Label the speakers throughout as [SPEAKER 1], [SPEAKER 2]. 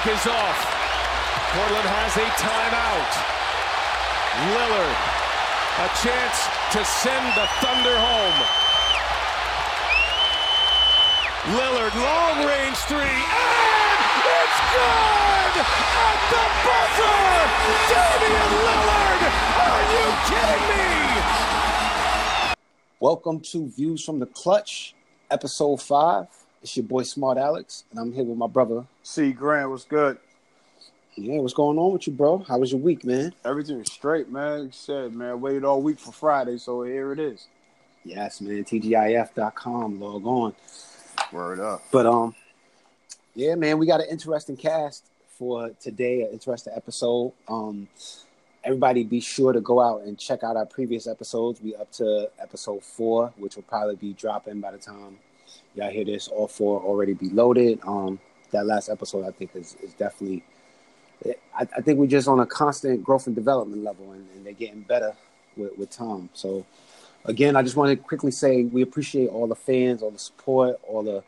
[SPEAKER 1] clock is off. Portland has a timeout. Lillard, a chance to send the Thunder home. Lillard, long range three, and it's good! At the buzzer! Damian Lillard! Are you kidding me?
[SPEAKER 2] Welcome to Views from the Clutch, episode five. It's your boy Smart Alex, and I'm here with my brother.
[SPEAKER 3] C Grant, what's good?
[SPEAKER 2] Yeah, what's going on with you, bro? How was your week, man?
[SPEAKER 3] Everything's straight, man. Like you said, man, waited all week for Friday, so here it is.
[SPEAKER 2] Yes, man. TGIF.com, log on.
[SPEAKER 3] Word up.
[SPEAKER 2] But um, yeah, man, we got an interesting cast for today, an interesting episode. Um, everybody, be sure to go out and check out our previous episodes. We up to episode four, which will probably be dropping by the time y'all hear this. All four already be loaded. Um, that last episode, I think, is is definitely. I, I think we're just on a constant growth and development level, and, and they're getting better with, with Tom. So, again, I just want to quickly say we appreciate all the fans, all the support, all the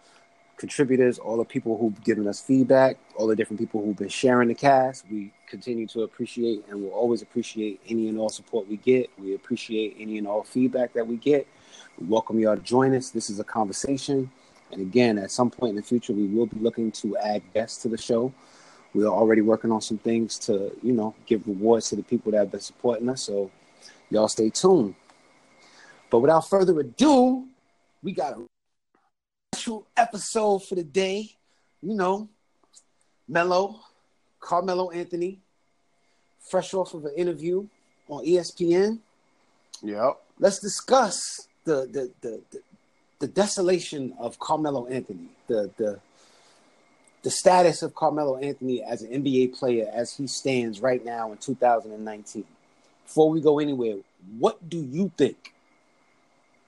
[SPEAKER 2] contributors, all the people who've given us feedback, all the different people who've been sharing the cast. We continue to appreciate and will always appreciate any and all support we get. We appreciate any and all feedback that we get. We welcome y'all to join us. This is a conversation. And again, at some point in the future, we will be looking to add guests to the show. We are already working on some things to, you know, give rewards to the people that have been supporting us. So y'all stay tuned. But without further ado, we got a special episode for the day. You know, Melo, Carmelo Anthony, fresh off of an interview on ESPN.
[SPEAKER 3] Yep.
[SPEAKER 2] Let's discuss the the the, the, desolation of Carmelo Anthony, the the the status of Carmelo Anthony as an NBA player as he stands right now in 2019. Before we go anywhere, what do you think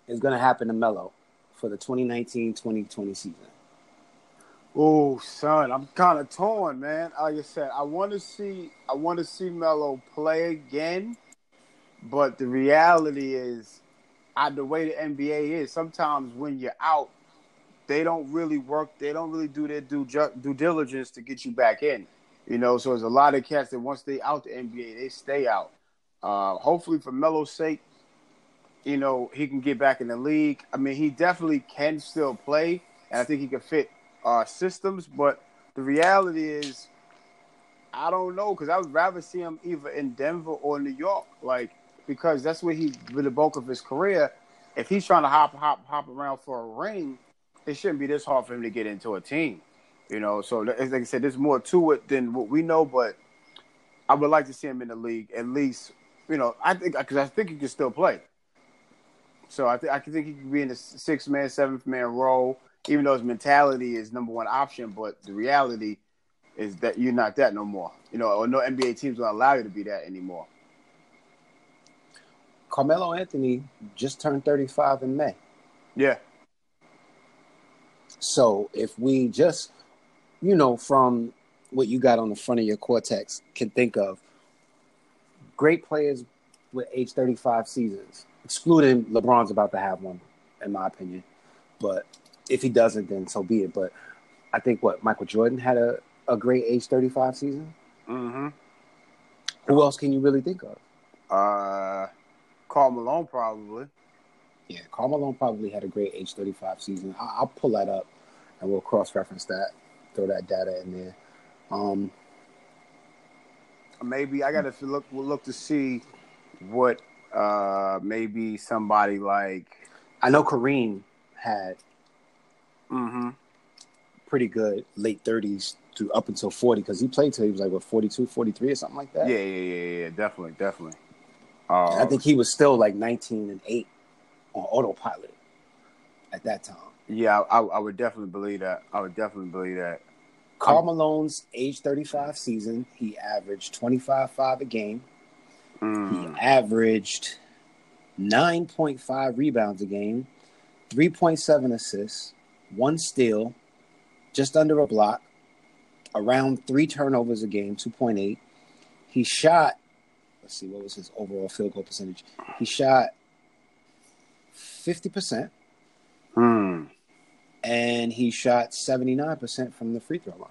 [SPEAKER 2] is going to happen to Melo for the 2019-2020 season?
[SPEAKER 3] Oh, son, I'm kind of torn, man. Like I said, I want to see, I want to see Melo play again, but the reality is, I, the way the NBA is, sometimes when you're out, they don't really work. They don't really do their due due diligence to get you back in. You know, so there's a lot of cats that once they out the NBA, they stay out. Uh, hopefully, for Melo's sake, you know he can get back in the league. I mean, he definitely can still play, and I think he can fit uh, systems. But the reality is, I don't know because I would rather see him either in Denver or New York, like because that's where he with the bulk of his career. If he's trying to hop, hop, hop around for a ring, it shouldn't be this hard for him to get into a team. You know, so like I said, there's more to it than what we know. But I would like to see him in the league at least. You know, I think because I think he can still play. So I think I think he could be in the six man, seventh man role, even though his mentality is number one option. But the reality is that you're not that no more. You know, or no NBA teams will allow you to be that anymore.
[SPEAKER 2] Carmelo Anthony just turned 35 in May.
[SPEAKER 3] Yeah,
[SPEAKER 2] So if we just, you know, from what you got on the front of your cortex, can think of great players with age 35 seasons, excluding LeBron's about to have one, in my opinion. But if he doesn't, then so be it. But I think what Michael Jordan had a, a great age 35 season.
[SPEAKER 3] mm-hmm.
[SPEAKER 2] Who else can you really think of?
[SPEAKER 3] Uh, Karl Malone probably.
[SPEAKER 2] Yeah, Karl Malone probably had a great age 35 season. I- I'll pull that up and we'll cross reference that, throw that data in there. Um,
[SPEAKER 3] Maybe I got to look. We'll look to see what uh maybe somebody like.
[SPEAKER 2] I know Kareem had
[SPEAKER 3] Mm-hmm.
[SPEAKER 2] pretty good late 30s to up until 40 because he played till he was like, what, 42, 43 or something like that?
[SPEAKER 3] Yeah, yeah, yeah, yeah. Definitely, definitely.
[SPEAKER 2] And I think he was still like 19 and 8 on autopilot at that time.
[SPEAKER 3] Yeah, I, I would definitely believe that. I would definitely believe that.
[SPEAKER 2] Karl Malone's age 35 season, he averaged 25 5 a game.
[SPEAKER 3] Mm.
[SPEAKER 2] He averaged 9.5 rebounds a game, 3.7 assists, one steal, just under a block, around three turnovers a game, 2.8. He shot, let's see, what was his overall field goal percentage? He shot 50%,
[SPEAKER 3] Hmm.
[SPEAKER 2] and he shot 79% from the free throw line.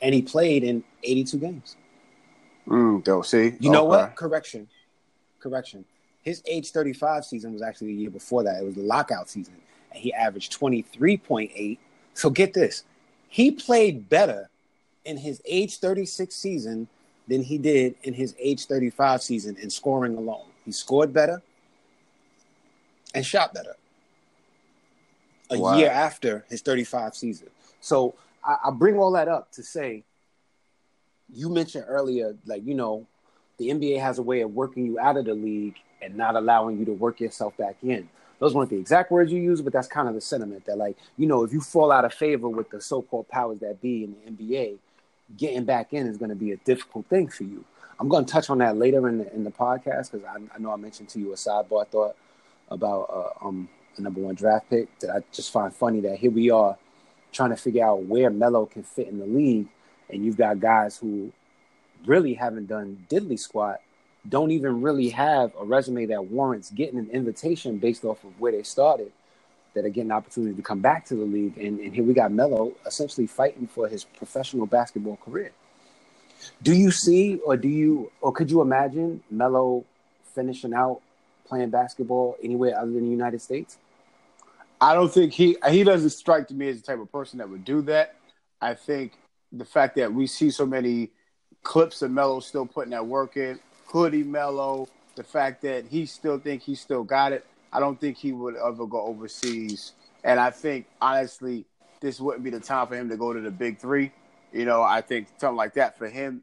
[SPEAKER 2] and he played in 82 games.
[SPEAKER 3] Mm, though, see,
[SPEAKER 2] You know what? Correction, correction. His age 35 season was actually the year before that. It was the lockout season, and he averaged 23.8. So get this, he played better in his age 36 season than he did in his age 35 season in scoring alone. He scored better and shot better a
[SPEAKER 3] Wow.
[SPEAKER 2] year after his 35 season. So I, I bring all that up to say, you mentioned earlier, like, you know, the NBA has a way of working you out of the league and not allowing you to work yourself back in. Those weren't the exact words you used, but that's kind of the sentiment that, like, you know, if you fall out of favor with the so called powers that be in the NBA, getting back in is going to be a difficult thing for you. I'm going to touch on that later in the, in the podcast because I, I know I mentioned to you a sidebar thought about uh, um, the number one draft pick that I just find funny that here we are trying to figure out where Melo can fit in the league, and you've got guys who really haven't done diddly squat, don't even really have a resume that warrants getting an invitation based off of where they started, that are getting an opportunity to come back to the league. And, and here we got Melo essentially fighting for his professional basketball career. Do you see, or do you, or could you imagine Melo finishing out playing basketball anywhere other than the United States?
[SPEAKER 3] I don't think he he doesn't strike to me as the type of person that would do that. I think the fact that we see so many clips of Melo still putting that work in, hoodie Melo, the fact that he still think he still got it. I don't think he would ever go overseas. And I think honestly, this wouldn't be the time for him to go to the big three. You know, I think something like that for him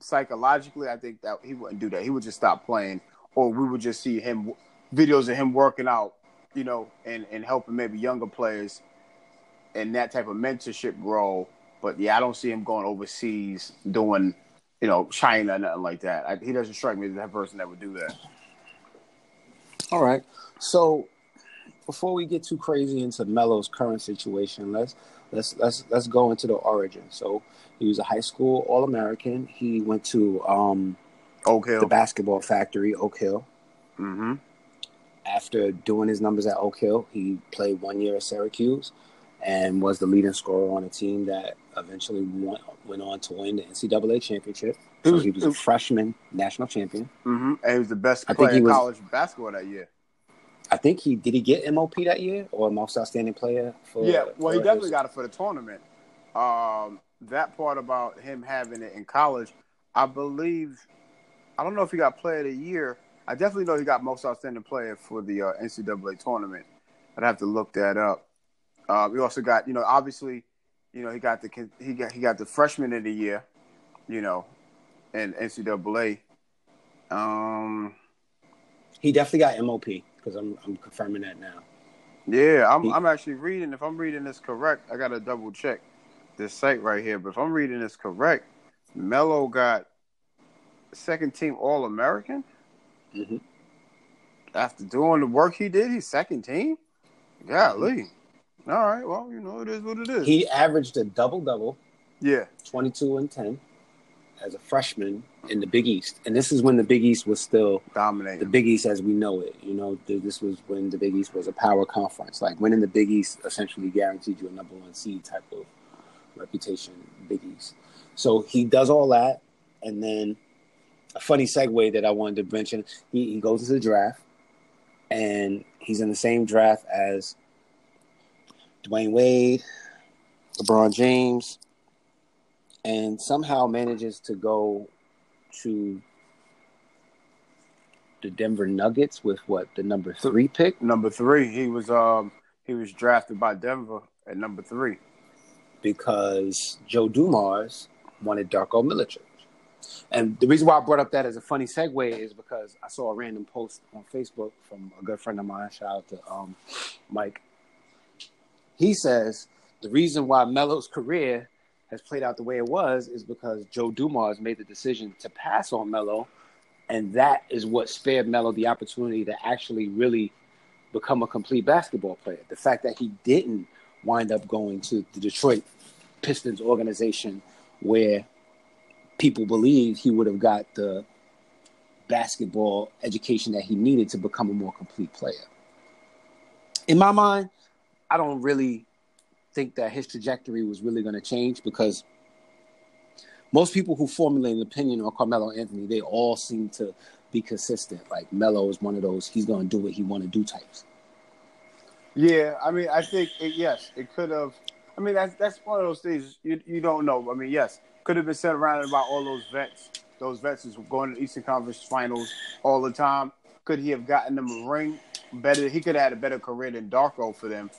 [SPEAKER 3] psychologically, I think that he wouldn't do that. He would just stop playing, or we would just see him videos of him working out you know, and, and helping maybe younger players and that type of mentorship grow. But yeah, I don't see him going overseas doing, you know, China, nothing like that. I, he doesn't strike me as that person that would do that.
[SPEAKER 2] All right. So before we get too crazy into Melo's current situation, let's let's let's let's go into the origin. So he was a high school All American. He went to um,
[SPEAKER 3] Oak Hill.
[SPEAKER 2] the basketball factory, Oak Hill.
[SPEAKER 3] mm-hmm.
[SPEAKER 2] After doing his numbers at Oak Hill, he played one year at Syracuse and was the leading scorer on a team that eventually won, went on to win the NCAA championship. So
[SPEAKER 3] was-
[SPEAKER 2] he was a freshman national champion.
[SPEAKER 3] Mm-hmm. And he was the best
[SPEAKER 2] I think
[SPEAKER 3] player in
[SPEAKER 2] was-
[SPEAKER 3] college basketball that year.
[SPEAKER 2] I think he did he get MOP that year or most outstanding player for
[SPEAKER 3] yeah, well, he definitely
[SPEAKER 2] his-
[SPEAKER 3] got it for the tournament. Um, that part about him having it in college, I believe. I don't know if he got Player of the Year. I definitely know he got Most Outstanding Player for the uh, NCAA tournament. I'd have to look that up. Uh, we also got, you know, obviously, you know, he got the he got he got the Freshman of the Year, you know, in NCAA. Um,
[SPEAKER 2] He definitely got MOP because I'm I'm confirming that now.
[SPEAKER 3] Yeah, I'm
[SPEAKER 2] He-
[SPEAKER 3] I'm actually reading. If I'm reading this correct, I gotta double check this site right here. But if I'm reading this correct, Melo got second team All American
[SPEAKER 2] Mhm.
[SPEAKER 3] after doing the work he did. He's second team. Golly. All right. Well, you know it is what it is.
[SPEAKER 2] He averaged a double double,
[SPEAKER 3] yeah.
[SPEAKER 2] 22 and 10, as a freshman in the Big East, and this is when the Big East was still
[SPEAKER 3] dominating.
[SPEAKER 2] the Big East as we know it. You know, this was when the Big East was a power conference. Like winning the Big East essentially guaranteed you a number one seed type of reputation. Big East. So he does all that, and then a funny segue that I wanted to mention: he, he goes into the draft, and he's in the same draft as Dwyane Wade, LeBron James, and somehow manages to go to the Denver Nuggets with what the number three pick
[SPEAKER 3] Number three, he was um he was drafted by Denver at number three.
[SPEAKER 2] because Joe Dumars wanted Darko Milicic. And the reason why I brought up that as a funny segue is because I saw a random post on Facebook from a good friend of mine. Shout out to um, Mike. He says the reason why Melo's career has played out the way it was is because Joe Dumars made the decision to pass on Melo, and that is what spared Melo the opportunity to actually really become a complete basketball player. The fact that he didn't wind up going to the Detroit Pistons organization where people believe he would have got the basketball education that he needed to become a more complete player. In my mind, I don't really think that his trajectory was really going to change because most people who formulate an opinion on Carmelo Anthony, they all seem to be consistent. Like Melo is one of those he's going to do what he want to do types.
[SPEAKER 3] Yeah, I mean, I think it, yes, it could have. I mean, that's that's one of those things you you don't know. I mean, yes, could have been around about all those vets. Those vets is going to Eastern Conference Finals all the time. Could he have gotten them a ring better? He could have had a better career than Darko for them.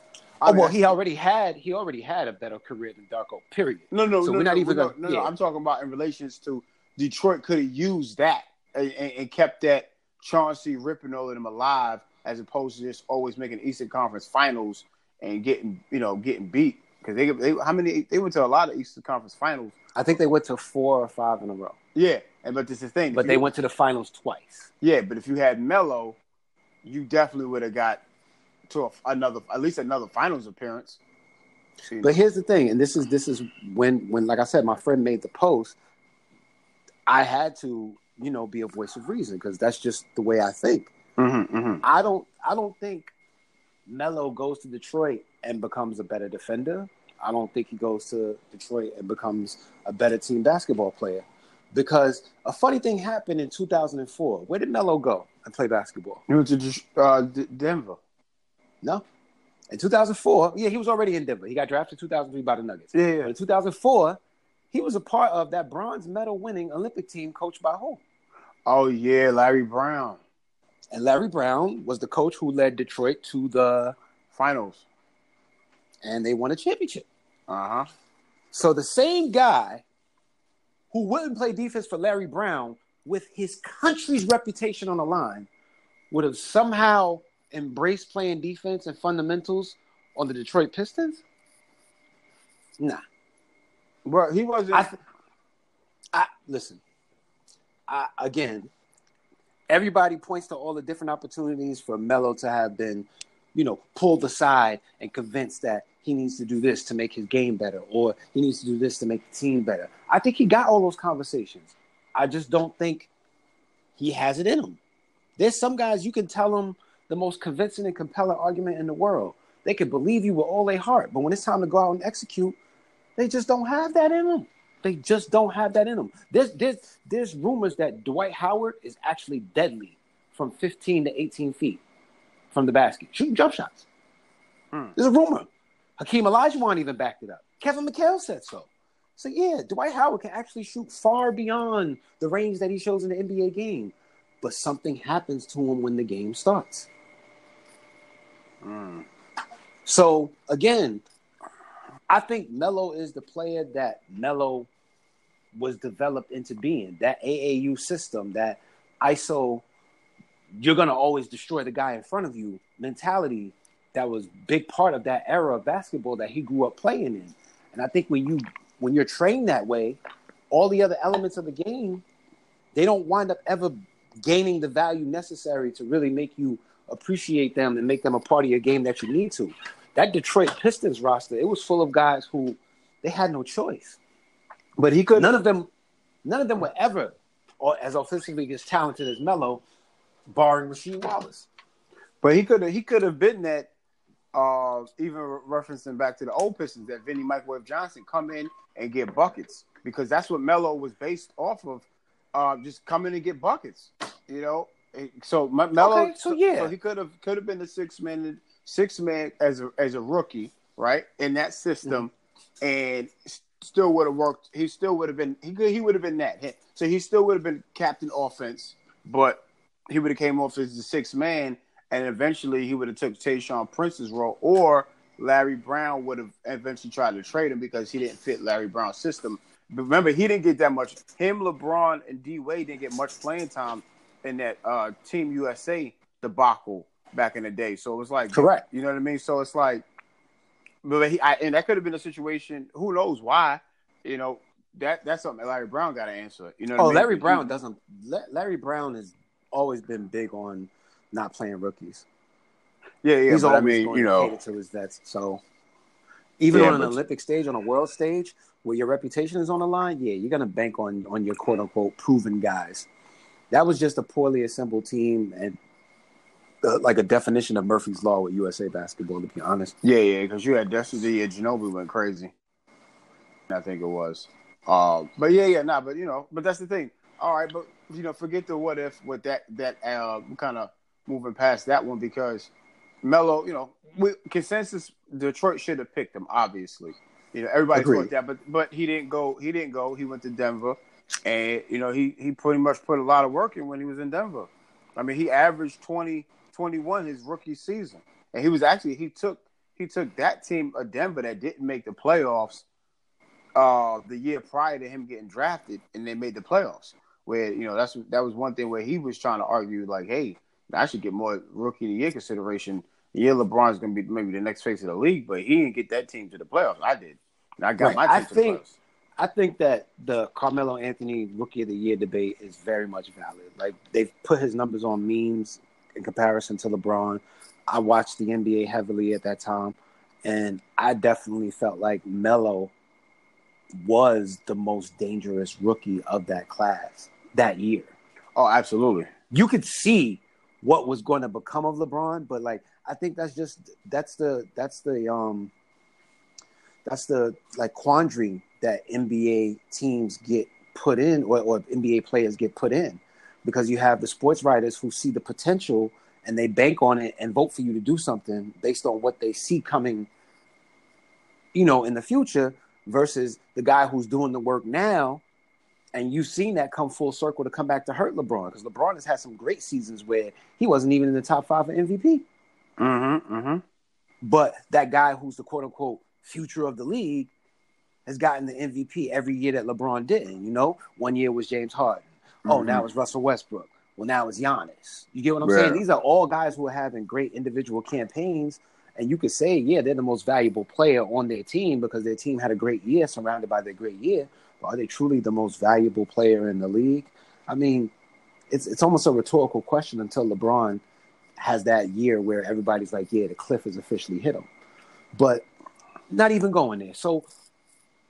[SPEAKER 2] I oh mean, well, he already had he already had a better career than Darko. Period.
[SPEAKER 3] No, no, so no, we're not no, even no, gonna, no, yeah. no. I'm talking about in relations to Detroit could have used that and, and, kept that Chauncey ripping all of them alive, as opposed to just always making Eastern Conference Finals and getting you know getting beat because they, they how many they went to a lot of Eastern Conference Finals.
[SPEAKER 2] I think they went to four or five in a row.
[SPEAKER 3] Yeah, and but this is the thing.
[SPEAKER 2] But they went to the finals twice.
[SPEAKER 3] Yeah, but if you had Melo, you definitely would have got to a, another at least another finals appearance.
[SPEAKER 2] But here's the thing, and this is this is when when like I said, my friend made the post. I had to, you know, be a voice of reason because that's just the way I think.
[SPEAKER 3] Mm-hmm, mm-hmm.
[SPEAKER 2] I don't I don't think Melo goes to Detroit and becomes a better defender. I don't think he goes to Detroit and becomes a better team basketball player. Because a funny thing happened in 2004. Where did Melo go and play basketball?
[SPEAKER 3] He went to uh, Denver.
[SPEAKER 2] No. In 2004, yeah, he was already in Denver. He got drafted in 2003 by the Nuggets.
[SPEAKER 3] Yeah, yeah. But
[SPEAKER 2] in 2004, he was a part of that bronze medal winning Olympic team coached by who?
[SPEAKER 3] Oh, yeah, Larry Brown.
[SPEAKER 2] And Larry Brown was the coach who led Detroit to the
[SPEAKER 3] finals.
[SPEAKER 2] And they won a championship.
[SPEAKER 3] Uh huh.
[SPEAKER 2] So the same guy who wouldn't play defense for Larry Brown with his country's reputation on the line would have somehow embraced playing defense and fundamentals on the Detroit Pistons? Nah.
[SPEAKER 3] Well, he wasn't.
[SPEAKER 2] I, I listen. I, again, everybody points to all the different opportunities for Melo to have been, you know, pulled aside and convinced that he needs to do this to make his game better, or he needs to do this to make the team better. I think he got all those conversations. I just don't think he has it in him. There's some guys you can tell them the most convincing and compelling argument in the world. They can believe you with all their heart, but when it's time to go out and execute, they just don't have that in them. They just don't have that in them. There's there's there's rumors that Dwight Howard is actually deadly from 15 to 18 feet from the basket, shooting jump shots. Hmm. There's a rumor. Hakeem Olajuwon even backed it up. Kevin McHale said so. So yeah, Dwight Howard can actually shoot far beyond the range that he shows in the NBA game, but something happens to him when the game starts.
[SPEAKER 3] Mm.
[SPEAKER 2] So again, I think Melo is the player that Melo was developed into being. That AAU system, that ISO, you're gonna always destroy the guy in front of you mentality that was big part of that era of basketball that he grew up playing in. And I think when you when you're trained that way, all the other elements of the game, they don't wind up ever gaining the value necessary to really make you appreciate them and make them a part of your game that you need to. That Detroit Pistons roster, it was full of guys who they had no choice. But he could none of them none of them were ever or as offensively as talented as Melo, barring Rasheed Wallace.
[SPEAKER 3] But he could he could have been that uh, even referencing back to the old Pistons, that Vinny Microwave Johnson come in and get buckets because that's what Melo was based off of. Uh, just come in and get buckets, you know. So Melo,
[SPEAKER 2] okay, so yeah,
[SPEAKER 3] so he could have could have been the six man six man as a as a rookie, right, in that system, mm-hmm. and still would have worked. He still would have been he could, he would have been that. So he still would have been captain offense, but he would have came off as the six man and eventually he would have took Tayshaun Prince's role, or Larry Brown would have eventually tried to trade him because he didn't fit Larry Brown's system. But remember, he didn't get that much. Him, LeBron, and D Wade didn't get much playing time in that uh, Team USA debacle back in the day. So it was like
[SPEAKER 2] correct.
[SPEAKER 3] You know what I mean? So it's like, but he I, and that could have been a situation. Who knows why? You know that that's something Larry Brown got to answer. You know?
[SPEAKER 2] oh,
[SPEAKER 3] I mean?
[SPEAKER 2] Larry Brown doesn't. Larry Brown has always been big on not playing rookies.
[SPEAKER 3] Yeah, yeah.
[SPEAKER 2] He's
[SPEAKER 3] always
[SPEAKER 2] I
[SPEAKER 3] mean, you know,
[SPEAKER 2] to his vets. So even
[SPEAKER 3] Yeah,
[SPEAKER 2] on an Olympic stage, on a world stage, where your reputation is on the line, yeah, you're gonna bank on on your quote unquote proven guys. That was just a poorly assembled team and uh, like a definition of Murphy's law with USA basketball. To be honest,
[SPEAKER 3] yeah, yeah, because you had Destiny and Ginobili went crazy. I think it was. Uh, but yeah, yeah, nah, but you know, but that's the thing. All right, but you know, forget the what if with that that uh kind of moving past that one because Melo, you know, we, consensus Detroit should have picked him. Obviously, you know, everybody
[SPEAKER 2] Agreed.
[SPEAKER 3] thought that, but but he didn't go. He didn't go. He went to Denver, and you know, he he pretty much put a lot of work in when he was in Denver. I mean, he averaged 20, 21 his rookie season, and he was actually he took he took that team of Denver that didn't make the playoffs uh the year prior to him getting drafted, and they made the playoffs. Where you know that's that was one thing where he was trying to argue like, hey, I should get more rookie of the year consideration. Yeah, LeBron's going to be maybe the next face of the league, but he didn't get that team to the playoffs. I did. And I got
[SPEAKER 2] Right.
[SPEAKER 3] my team
[SPEAKER 2] I
[SPEAKER 3] to
[SPEAKER 2] think-
[SPEAKER 3] the playoffs.
[SPEAKER 2] I think that the Carmelo Anthony Rookie of the Year debate is very much valid. Like they've put his numbers on memes in comparison to LeBron. I watched the NBA heavily at that time, and I definitely felt like Melo was the most dangerous rookie of that class that year.
[SPEAKER 3] Oh, absolutely.
[SPEAKER 2] You could see what was going to become of LeBron, but like I think that's just that's the that's the um that's the like quandary that NBA teams get put in or, or NBA players get put in because you have the sports writers who see the potential and they bank on it and vote for you to do something based on what they see coming you know in the future versus the guy who's doing the work now and you've seen that come full circle to come back to hurt LeBron because LeBron has had some great seasons where he wasn't even in the top five for MVP.
[SPEAKER 3] Mm-hmm. Mm-hmm.
[SPEAKER 2] But that guy who's the quote unquote future of the league has gotten the MVP every year that LeBron didn't. You know, one year was James Harden. Oh,
[SPEAKER 3] Mhm.
[SPEAKER 2] now it's Russell Westbrook. Well, now it's Giannis. You get what I'm saying? These are all guys who are having great individual campaigns. And you could say, yeah, they're the most valuable player on their team because their team had a great year surrounded by their great year. But are they truly the most valuable player in the league? I mean, it's it's almost a rhetorical question until LeBron has that year where everybody's like, yeah, the cliff has officially hit him. But not even going there. So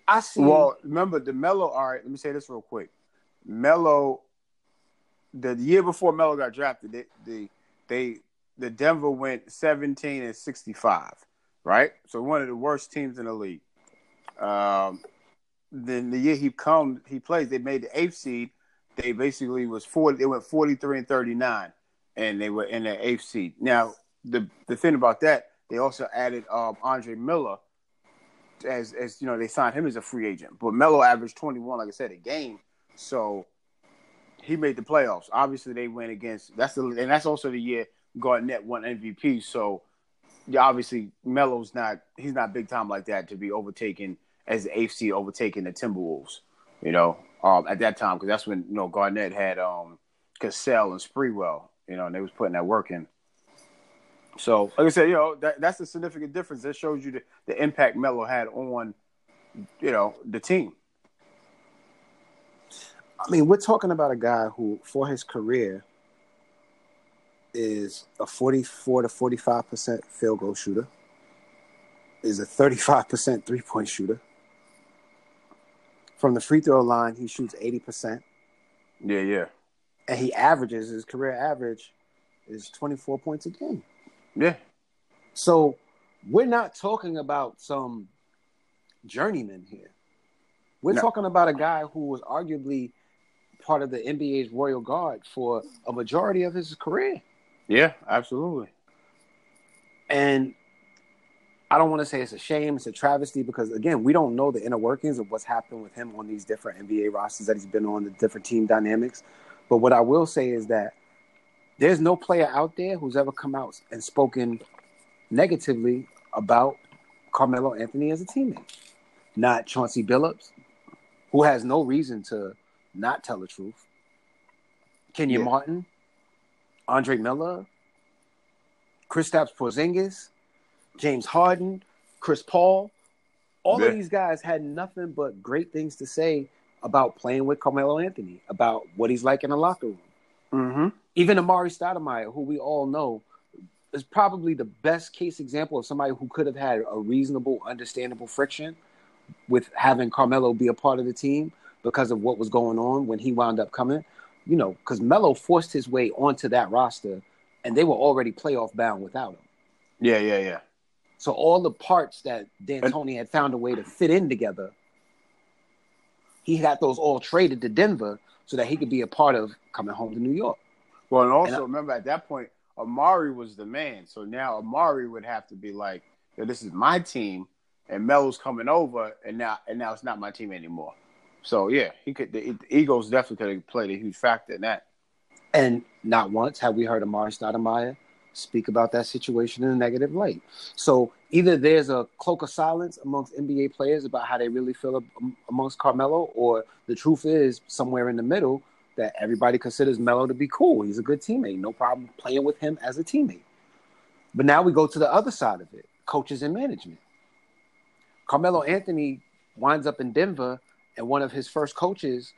[SPEAKER 2] I see.
[SPEAKER 3] Well, remember the Melo. All right, let me say this real quick. Melo, the year before Melo got drafted, they, they, they, the Denver went seventeen and sixty-five, right? So one of the worst teams in the league. Um, then the year he come, he plays. They made the eighth seed. They basically was forty. They went forty-three and thirty-nine, and they were in the eighth seed. Now the the thing about that, they also added um, Andre Miller as as you know they signed him as a free agent. But Melo averaged 21, like I said, a game. So he made the playoffs. Obviously, they went against that's the and that's also the year Garnett won MVP. So yeah, obviously Melo's not he's not big time like that to be overtaken as the seed overtaking the Timberwolves. You know, um, at that time because that's when you know Garnett had um Cassell and Sprewell. You know, and they was putting that work in. So, like I said, you know, that, that's a significant difference. That shows you the, the impact Melo had on, you know, the team.
[SPEAKER 2] I mean, we're talking about a guy who, for his career, is a 44 to 45 percent field goal shooter, is a 35 percent three point shooter. From the free throw line, he shoots 80 percent,
[SPEAKER 3] Yeah, yeah,
[SPEAKER 2] and he averages his career average is 24 points a game.
[SPEAKER 3] Yeah.
[SPEAKER 2] So we're not talking about some journeyman here. We're
[SPEAKER 3] No.
[SPEAKER 2] talking about a guy who was arguably part of the NBA's Royal Guard for a majority of his career.
[SPEAKER 3] Yeah, absolutely.
[SPEAKER 2] And I don't want to say it's a shame, it's a travesty because again, we don't know the inner workings of what's happened with him on these different NBA rosters that he's been on, the different team dynamics. But what I will say is that there's no player out there who's ever come out and spoken negatively about Carmelo Anthony as a teammate. Not Chauncey Billups, who has no reason to not tell the truth. Kenyon
[SPEAKER 3] Yeah.
[SPEAKER 2] Martin, Andre Miller, Kristaps Porzingis, James Harden, Chris Paul. All
[SPEAKER 3] Yeah.
[SPEAKER 2] of these guys had nothing but great things to say about playing with Carmelo Anthony, about what he's like in the locker room.
[SPEAKER 3] Mm-hmm.
[SPEAKER 2] Even Amar'e Stoudemire, who we all know is probably the best case example of somebody who could have had a reasonable, understandable friction with having Carmelo be a part of the team because of what was going on when he wound up coming. You know, because Melo forced his way onto that roster, and they were already playoff bound without him.
[SPEAKER 3] Yeah, yeah, yeah.
[SPEAKER 2] So all the parts that D'Antoni had found a way to fit in together he got those all traded to Denver so that he could be a part of coming home to New York.
[SPEAKER 3] Well, and also
[SPEAKER 2] And I-
[SPEAKER 3] remember at that point, Amar'e was the man. So now Amar'e would have to be like, "This is my team," and Melo's coming over, and now and now it's not my team anymore. So yeah, he could. The, the Eagles definitely could have played a huge factor in that.
[SPEAKER 2] And not once have we heard Amar'e Stoudemire speak about that situation in a negative light. So either there's a cloak of silence amongst NBA players about how they really feel amongst Carmelo, or the truth is somewhere in the middle that everybody considers Melo to be cool. He's a good teammate, no problem playing with him as a teammate. But now we go to the other side of it coaches and management. Carmelo Anthony winds up in Denver, and one of his first coaches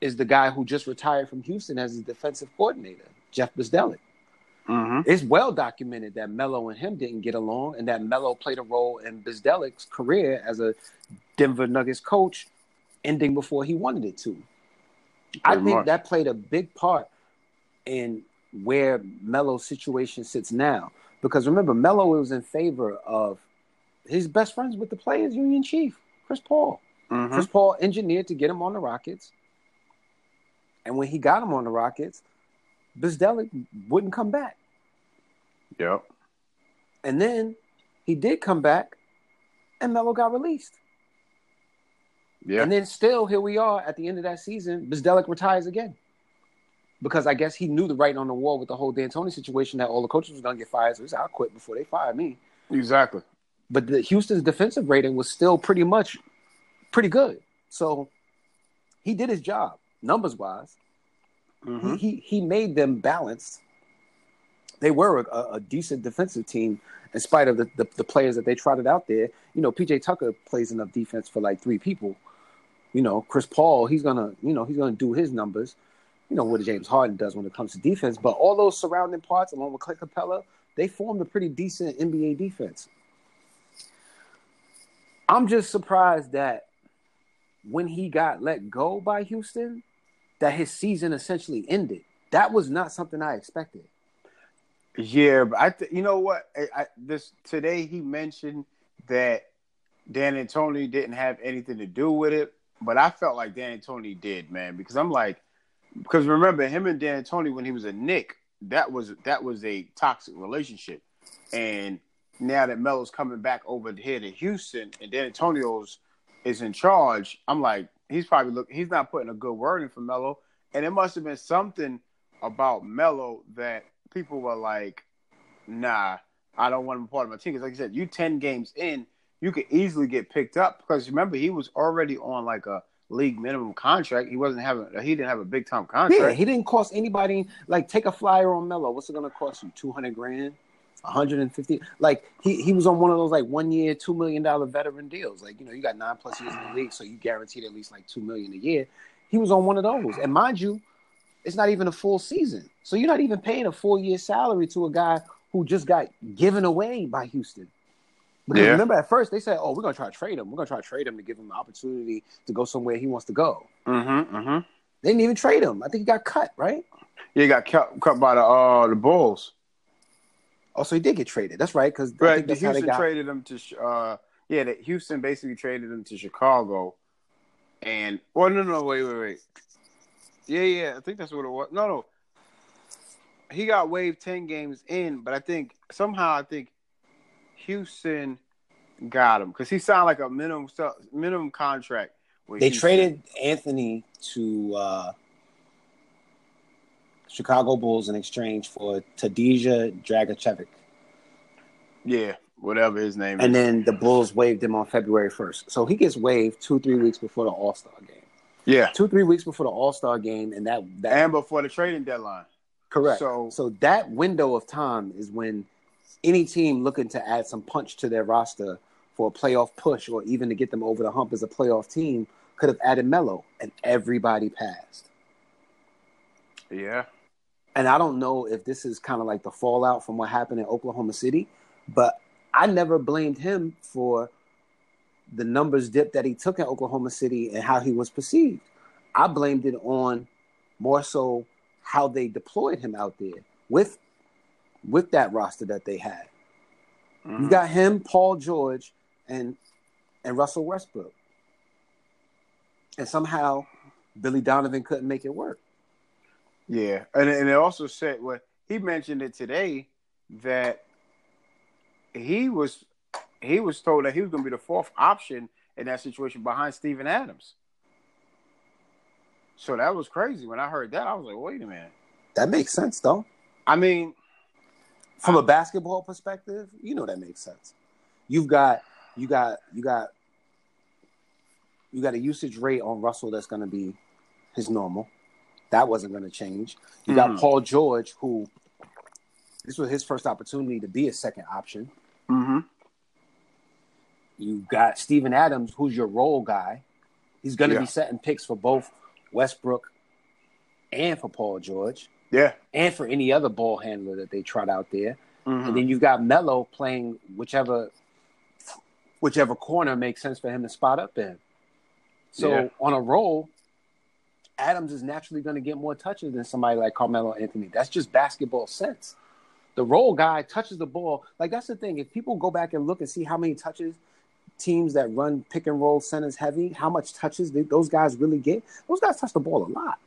[SPEAKER 2] is the guy who just retired from Houston as his defensive coordinator, Jeff Bzdelik.
[SPEAKER 3] Mm-hmm.
[SPEAKER 2] It's well documented that Melo and him didn't get along, and that Melo played a role in Bzdelik's career as a Denver Nuggets coach, ending before he wanted it to. I think that played a big part in where Melo's situation sits now. Because remember, Melo was in favor of his best friends with the Players Union chief, Chris Paul.
[SPEAKER 3] Mm-hmm.
[SPEAKER 2] Chris Paul engineered to get him on the Rockets. And when he got him on the Rockets, Bzdelik wouldn't come back.
[SPEAKER 3] Yep.
[SPEAKER 2] And then he did come back, and Melo got released.
[SPEAKER 3] Yeah.
[SPEAKER 2] And then still, here we are at the end of that season. Bzdelik retires again. Because I guess he knew the writing on the wall with the whole D'Antoni situation that all the coaches going to get fired. So he said, I'll quit before they fire me.
[SPEAKER 3] exactly.
[SPEAKER 2] But the Houston's defensive rating was still pretty much pretty good. So he did his job, numbers wise.
[SPEAKER 3] Mm-hmm.
[SPEAKER 2] he, he he made them balanced. They were a, a decent defensive team in spite of the, the, the players that they trotted out there. You know, PJ Tucker plays enough defense for like three people. You know, Chris Paul, he's gonna, you know, he's gonna do his numbers. You know what James Harden does when it comes to defense. But all those surrounding parts, along with Clint Capela, they formed a pretty decent NBA defense. I'm just surprised that when he got let go by Houston, that his season essentially ended. That was not something I expected.
[SPEAKER 3] Yeah, but I, th- you know what? I, I, this today he mentioned that D'Antoni didn't have anything to do with it, but I felt like D'Antoni did, man, because I'm like, because remember him and D'Antoni when he was a Knick, that was that was a toxic relationship, and now that Melo's coming back over here to Houston and Dan Antonio's is in charge, I'm like, he's probably look, he's not putting a good word in for Melo, and it must have been something about Melo that people were like, nah, I don't want him part of my team. Because like I said, you ten games in, you could easily get picked up because remember he was already on like a league minimum contract. He wasn't having he didn't have a big time contract.
[SPEAKER 2] Yeah, he didn't cost anybody like take a flyer on Melo. What's it gonna cost you? Two hundred grand, hundred and fifty. Like he he was on one of those like one year, two million dollar veteran deals. Like you know, you got nine plus years in the league, so you guaranteed at least like two million a year. He was on one of those, and mind you, it's not even a full season, so you're not even paying a full year salary to a guy who just got given away by Houston. Because
[SPEAKER 3] Yeah.
[SPEAKER 2] remember, at first they said, "Oh, we're gonna try to trade him. We're gonna try to trade him to give him an opportunity to go somewhere he wants to go."
[SPEAKER 3] Mm-hmm. Mm-hmm.
[SPEAKER 2] They didn't even trade him. I think he got cut, right?
[SPEAKER 3] Yeah, he got cut, cut by the uh the Bulls.
[SPEAKER 2] Oh, so he did get traded. That's right, because
[SPEAKER 3] Right. The
[SPEAKER 2] that's how they
[SPEAKER 3] Houston
[SPEAKER 2] got.
[SPEAKER 3] traded him to uh yeah, the Houston basically traded him to Chicago. And well no no wait, wait, wait. Yeah, yeah, I think that's what it was. No, no. He got waived ten games in, but I think somehow I think Houston got him because he signed like a minimum minimum contract. with
[SPEAKER 2] They
[SPEAKER 3] Houston.
[SPEAKER 2] traded Anthony to uh, Chicago Bulls in exchange for Tadija Dragicevic,
[SPEAKER 3] yeah, whatever his name is.
[SPEAKER 2] and
[SPEAKER 3] is.
[SPEAKER 2] then the Bulls waived him on February first. So he gets waived two, three weeks before the All Star game.
[SPEAKER 3] Yeah,
[SPEAKER 2] Two, three weeks before the All Star game, and that that
[SPEAKER 3] and before the trading deadline.
[SPEAKER 2] correct.
[SPEAKER 3] So-
[SPEAKER 2] so that window of time is when any team looking to add some punch to their roster for a playoff push or even to get them over the hump as a playoff team could have added Melo, and everybody passed.
[SPEAKER 3] Yeah,
[SPEAKER 2] And I don't know if this is kind of like the fallout from what happened in Oklahoma City, but I never blamed him for the numbers dip that he took in Oklahoma City and how he was perceived. I blamed it on more so how they deployed him out there with with that roster that they had.
[SPEAKER 3] Mhm.
[SPEAKER 2] You got him, Paul George, and and Russell Westbrook. and somehow Billy Donovan couldn't make it work.
[SPEAKER 3] Yeah, and and it also said well he mentioned it today that he was he was told that he was going to be the fourth option in that situation behind Steven Adams. So that was crazy. When I heard that, I was like, wait a minute.
[SPEAKER 2] That makes sense, though.
[SPEAKER 3] I mean,
[SPEAKER 2] from a basketball perspective, you know that makes sense. You've got you got you got you got a usage rate on Russell that's going to be his normal. That wasn't going to change. You mm-hmm. got Paul George, who this was his first opportunity to be a second option.
[SPEAKER 3] Mm-hmm.
[SPEAKER 2] You got Steven Adams, who's your role guy. He's going to yeah. be setting picks for both Westbrook and for Paul George.
[SPEAKER 3] Yeah.
[SPEAKER 2] And for any other ball handler that they trot out there. Mm-hmm. And then you've got Melo playing whichever whichever corner makes sense for him to spot up in. So yeah. on a roll, Adams is naturally going to get more touches than somebody like Carmelo Anthony. That's just basketball sense. The roll guy touches the ball. Like that's the thing. If people go back and look and see how many touches teams that run pick and roll centers heavy, how much touches they, those guys really get, those guys touch the ball a lot.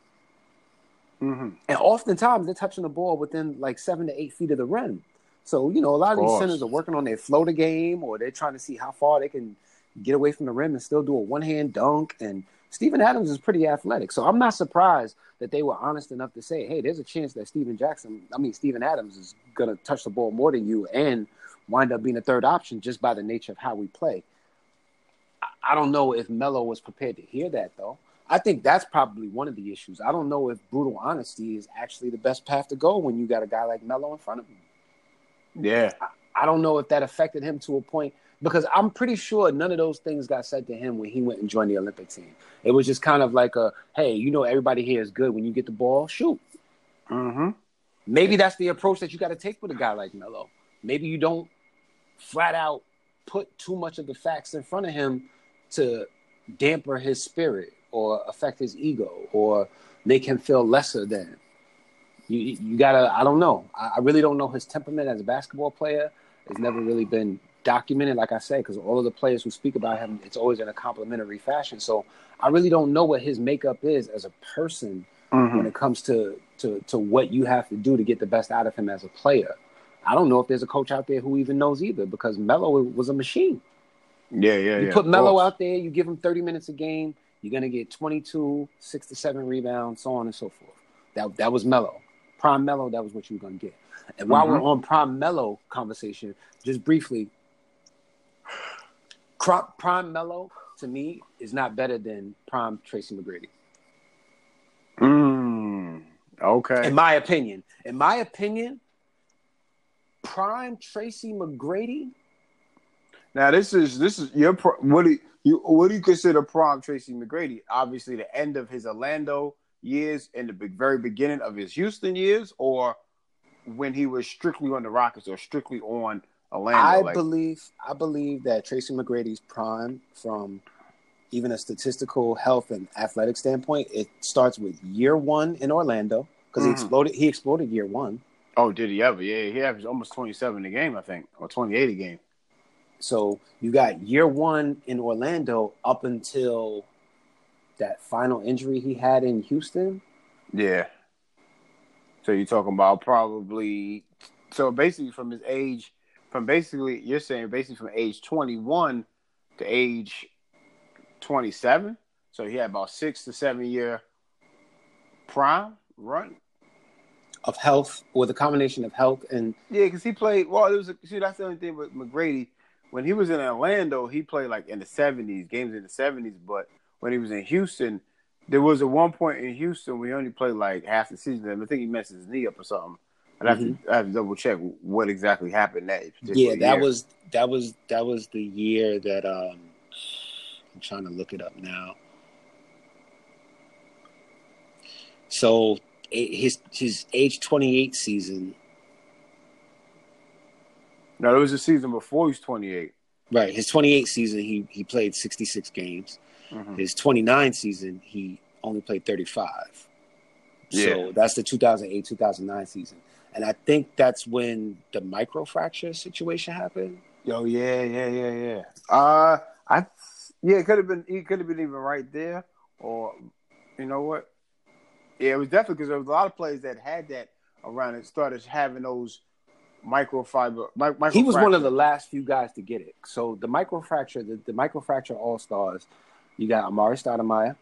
[SPEAKER 3] Mm-hmm.
[SPEAKER 2] And oftentimes they're touching the ball within like seven to eight feet of the rim. So, you know, a lot of, of these centers are working on their floater game or they're trying to see how far they can get away from the rim and still do a one hand dunk. And Steven Adams is pretty athletic. So I'm not surprised that they were honest enough to say, hey, there's a chance that Stephen Jackson, I mean, Steven Adams is going to touch the ball more than you and wind up being a third option just by the nature of how we play. I don't know if Melo was prepared to hear that, though. I think that's probably one of the issues. I don't know if brutal honesty is actually the best path to go when you got a guy like Melo in front of you.
[SPEAKER 3] Yeah.
[SPEAKER 2] I, I don't know if that affected him to a point because I'm pretty sure none of those things got said to him when he went and joined the Olympic team. It was just kind of like a, hey, you know, everybody here is good. When you get the ball, shoot.
[SPEAKER 3] Mm-hmm.
[SPEAKER 2] Maybe that's the approach that you got to take with a guy like Melo. Maybe you don't flat out put too much of the facts in front of him to damper his spirit or affect his ego or make him feel lesser than. You, you gotta, I don't know. I, I really don't know his temperament as a basketball player. It's never really been documented, like I said, because all of the players who speak about him, it's always in a complimentary fashion. So I really don't know what his makeup is as a person mm-hmm. when it comes to, to to what you have to do to get the best out of him as a player. I don't know if there's a coach out there who even knows either, because Melo was a machine.
[SPEAKER 3] Yeah, yeah,
[SPEAKER 2] you
[SPEAKER 3] yeah.
[SPEAKER 2] put Melo out there, you give him 30 minutes a game, you're gonna get 22, six to seven rebounds, so on and so forth. That that was Melo, prime Melo. That was what you were gonna get. And while mm-hmm. we're on prime Melo conversation, just briefly, prime Melo to me is not better than prime Tracy McGrady.
[SPEAKER 3] Mm, okay.
[SPEAKER 2] In my opinion, in my opinion, prime Tracy McGrady
[SPEAKER 3] now this is this is your what do you what do you consider prime Tracy McGrady? Obviously, the end of his Orlando years and the very beginning of his Houston years, or when he was strictly on the Rockets or strictly on Orlando.
[SPEAKER 2] I like, believe I believe that Tracy McGrady's prime from even a statistical health and athletic standpoint, it starts with year one in Orlando because mm-hmm. he exploded. He exploded year one.
[SPEAKER 3] Oh, did he ever? Yeah, he averaged almost twenty seven a game, I think, or twenty eight a game.
[SPEAKER 2] So you got year one in Orlando up until that final injury he had in Houston.
[SPEAKER 3] Yeah. So you're talking about probably so basically from his age from basically you're saying basically from age 21 to age 27. So he had about six to seven year prime run
[SPEAKER 2] of health, or the combination of health and
[SPEAKER 3] yeah, because he played. Well, it was a, see that's the only thing with McGrady when he was in Orlando, he played like in the seventies, games in the seventies. But when he was in Houston, there was a one point in Houston where he only played like half the season. I think he messed his knee up or something. i have, mm-hmm. to, I have to double check what exactly happened that.
[SPEAKER 2] Yeah, that year. was that was that was the year that um, I'm trying to look it up now. So his his age 28 season
[SPEAKER 3] no, it was the season before he was 28.
[SPEAKER 2] Right. His 28 season, he he played 66 games. Mm-hmm. His 29 season, he only played 35. Yeah. So that's the 2008 2009 season. And I think that's when the microfracture situation happened.
[SPEAKER 3] Oh yeah, yeah, yeah, yeah. Uh, I yeah, it could have been. He could have been even right there, or you know what? Yeah, it was definitely because there was a lot of players that had that around and started having those microfiber. Mi- micro
[SPEAKER 2] He was one of the last few guys to get it. So the microfracture, the, the microfracture all stars, you got Amar'e Stoudemire.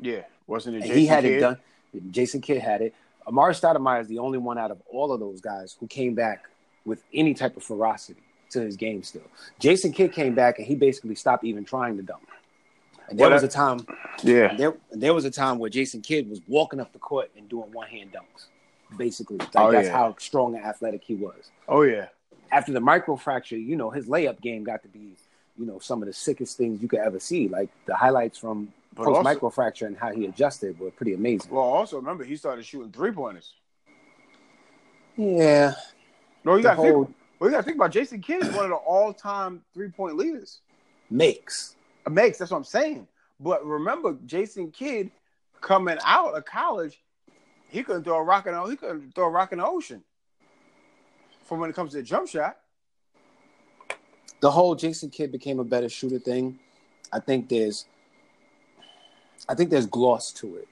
[SPEAKER 3] Yeah, wasn't it? Jason
[SPEAKER 2] he had
[SPEAKER 3] Kidd?
[SPEAKER 2] it done. Jason Kidd had it. Amar'e Stoudemire is the only one out of all of those guys who came back with any type of ferocity to his game still. Jason Kidd came back and he basically stopped even trying to dunk. And there
[SPEAKER 3] Well,
[SPEAKER 2] was a time
[SPEAKER 3] Yeah,
[SPEAKER 2] there there was a time where Jason Kidd was walking up the court and doing one hand dunks. Basically. Like
[SPEAKER 3] Oh,
[SPEAKER 2] that's
[SPEAKER 3] yeah.
[SPEAKER 2] how strong and athletic he was.
[SPEAKER 3] oh yeah,
[SPEAKER 2] After the microfracture, you know, his layup game got to be, you know, some of the sickest things you could ever see. Like the highlights from post microfracture and how he adjusted were pretty amazing.
[SPEAKER 3] Well, also remember he started shooting three pointers.
[SPEAKER 2] Yeah.
[SPEAKER 3] No, you got to
[SPEAKER 2] whole
[SPEAKER 3] think. Well, you got to think about Jason Kidd is one of the all-time three-point leaders.
[SPEAKER 2] makes.
[SPEAKER 3] Makes that's what I'm saying. But remember, Jason Kidd coming out of college, he couldn't throw a rock in the, he couldn't throw a rock in the ocean. From when it comes to the jump shot,
[SPEAKER 2] the whole Jason Kidd became a better shooter thing, I think there's I think there's gloss to it.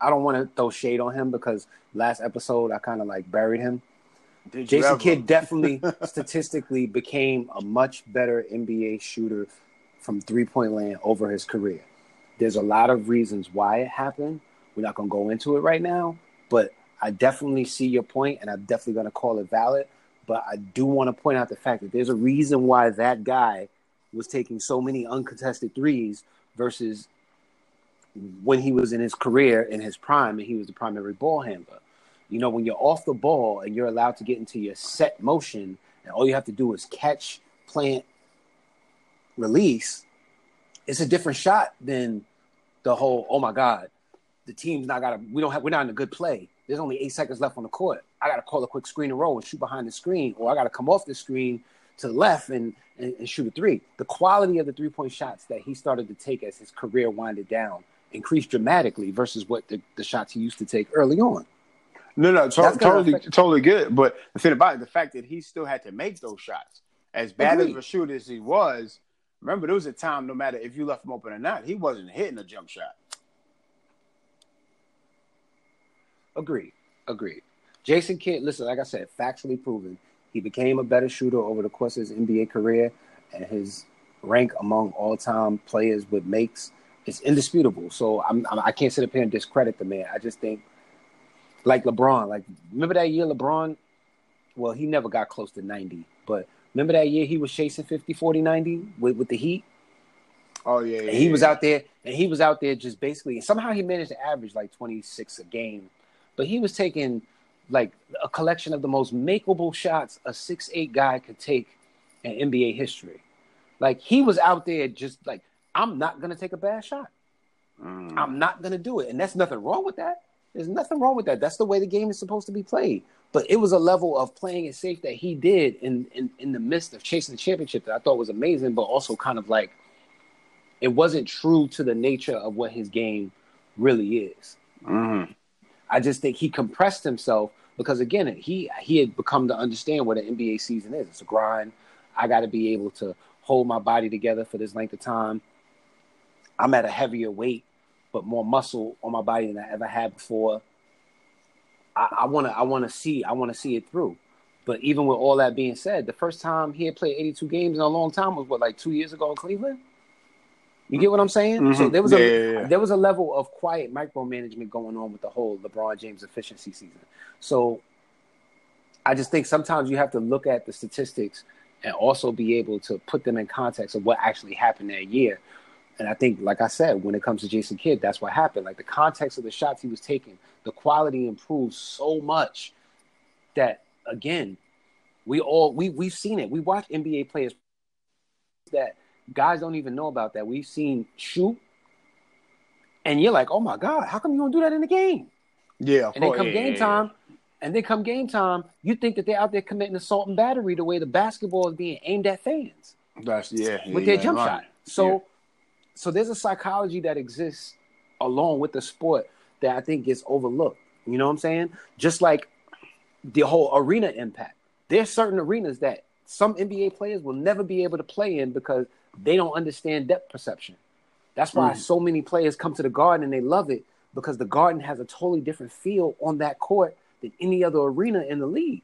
[SPEAKER 2] I don't want to throw shade on him because last episode I kind of like buried him.
[SPEAKER 3] did
[SPEAKER 2] Jason? Kidd definitely statistically became a much better NBA shooter from three point land over his career. There's a lot of reasons why it happened. We're not going to go into it right now, but I definitely see your point and I'm definitely going to call it valid. But I do want to point out the fact that there's a reason why that guy was taking so many uncontested threes versus when he was in his career in his prime and he was the primary ball handler. You know, when you're off the ball and you're allowed to get into your set motion, and all you have to do is catch, plant, release, it's a different shot than the whole, oh my God, the team's not gotta we don't have we're not in a good play. There's only eight seconds left on the court. I gotta call a quick screen and roll and shoot behind the screen, or I gotta come off the screen to the left and, and, and shoot a three. The quality of the three point shots that he started to take as his career winded down increased dramatically versus what the, the shots he used to take early on.
[SPEAKER 3] No, no, to- totally, totally good. But the thing about it, the fact that he still had to make those shots, as bad
[SPEAKER 2] Agreed.
[SPEAKER 3] of a shooter as he was, remember there was a time, no matter if you left him open or not, he wasn't hitting a jump shot.
[SPEAKER 2] Agreed. Agreed. Jason Kidd, listen, like I said, factually proven, he became a better shooter over the course of his NBA career, and his rank among all-time players with makes is indisputable. So I'm, I'm I can't sit up here and discredit the man. I just think, like LeBron, like remember that year LeBron? Well, he never got close to 90, but remember that year he was chasing 50, 40, 90 with, with the Heat?
[SPEAKER 3] Oh yeah, yeah
[SPEAKER 2] And he was
[SPEAKER 3] yeah.
[SPEAKER 2] out there, and he was out there just basically. Somehow he managed to average like 26 a game, but he was taking like a collection of the most makeable shots a six eight guy could take in NBA history. Like he was out there just like I'm not gonna take a bad shot.
[SPEAKER 3] Mm.
[SPEAKER 2] I'm not gonna do it, and that's nothing wrong with that. There's nothing wrong with that. That's the way the game is supposed to be played. But it was a level of playing it safe that he did in in, in the midst of chasing the championship that I thought was amazing, but also kind of like it wasn't true to the nature of what his game really is.
[SPEAKER 3] Mhm.
[SPEAKER 2] I just think he compressed himself because again, he he had become to understand what an NBA season is. It's a grind. I got to be able to hold my body together for this length of time. I'm at a heavier weight, but more muscle on my body than I ever had before. I want to I want to see I want to see it through. But even with all that being said, the first time he had played 82 games in a long time was what like two years ago in Cleveland. You get what I'm saying? So
[SPEAKER 3] Mhm.
[SPEAKER 2] there was
[SPEAKER 3] Yeah,
[SPEAKER 2] a
[SPEAKER 3] yeah, yeah.
[SPEAKER 2] there was a level of quiet micromanagement going on with the whole LeBron James efficiency season. So I just think sometimes you have to look at the statistics and also be able to put them in context of what actually happened that year. And I think, like I said, when it comes to Jason Kidd, that's what happened. Like the context of the shots he was taking, the quality improved so much that again, we all we we've seen it. We watch NBA players that guys don't even know about that. We've seen shoot, and you're like, oh my god, how come you don't do that in the game?
[SPEAKER 3] Yeah, of
[SPEAKER 2] And then come
[SPEAKER 3] yeah,
[SPEAKER 2] game
[SPEAKER 3] yeah,
[SPEAKER 2] time, and then come game time, you think that they're out there committing assault and battery the way the basketball is being aimed at fans.
[SPEAKER 3] That's yeah, yeah
[SPEAKER 2] with their jump
[SPEAKER 3] right.
[SPEAKER 2] shot. So,
[SPEAKER 3] Yeah.
[SPEAKER 2] so there's a psychology that exists along with the sport that I think gets overlooked. You know what I'm saying? Just like the whole arena impact. There's certain arenas that some NBA players will never be able to play in because they don't understand depth perception. That's why mm. so many players come to the Garden and they love it because the Garden has a totally different feel on that court than any other arena in the league.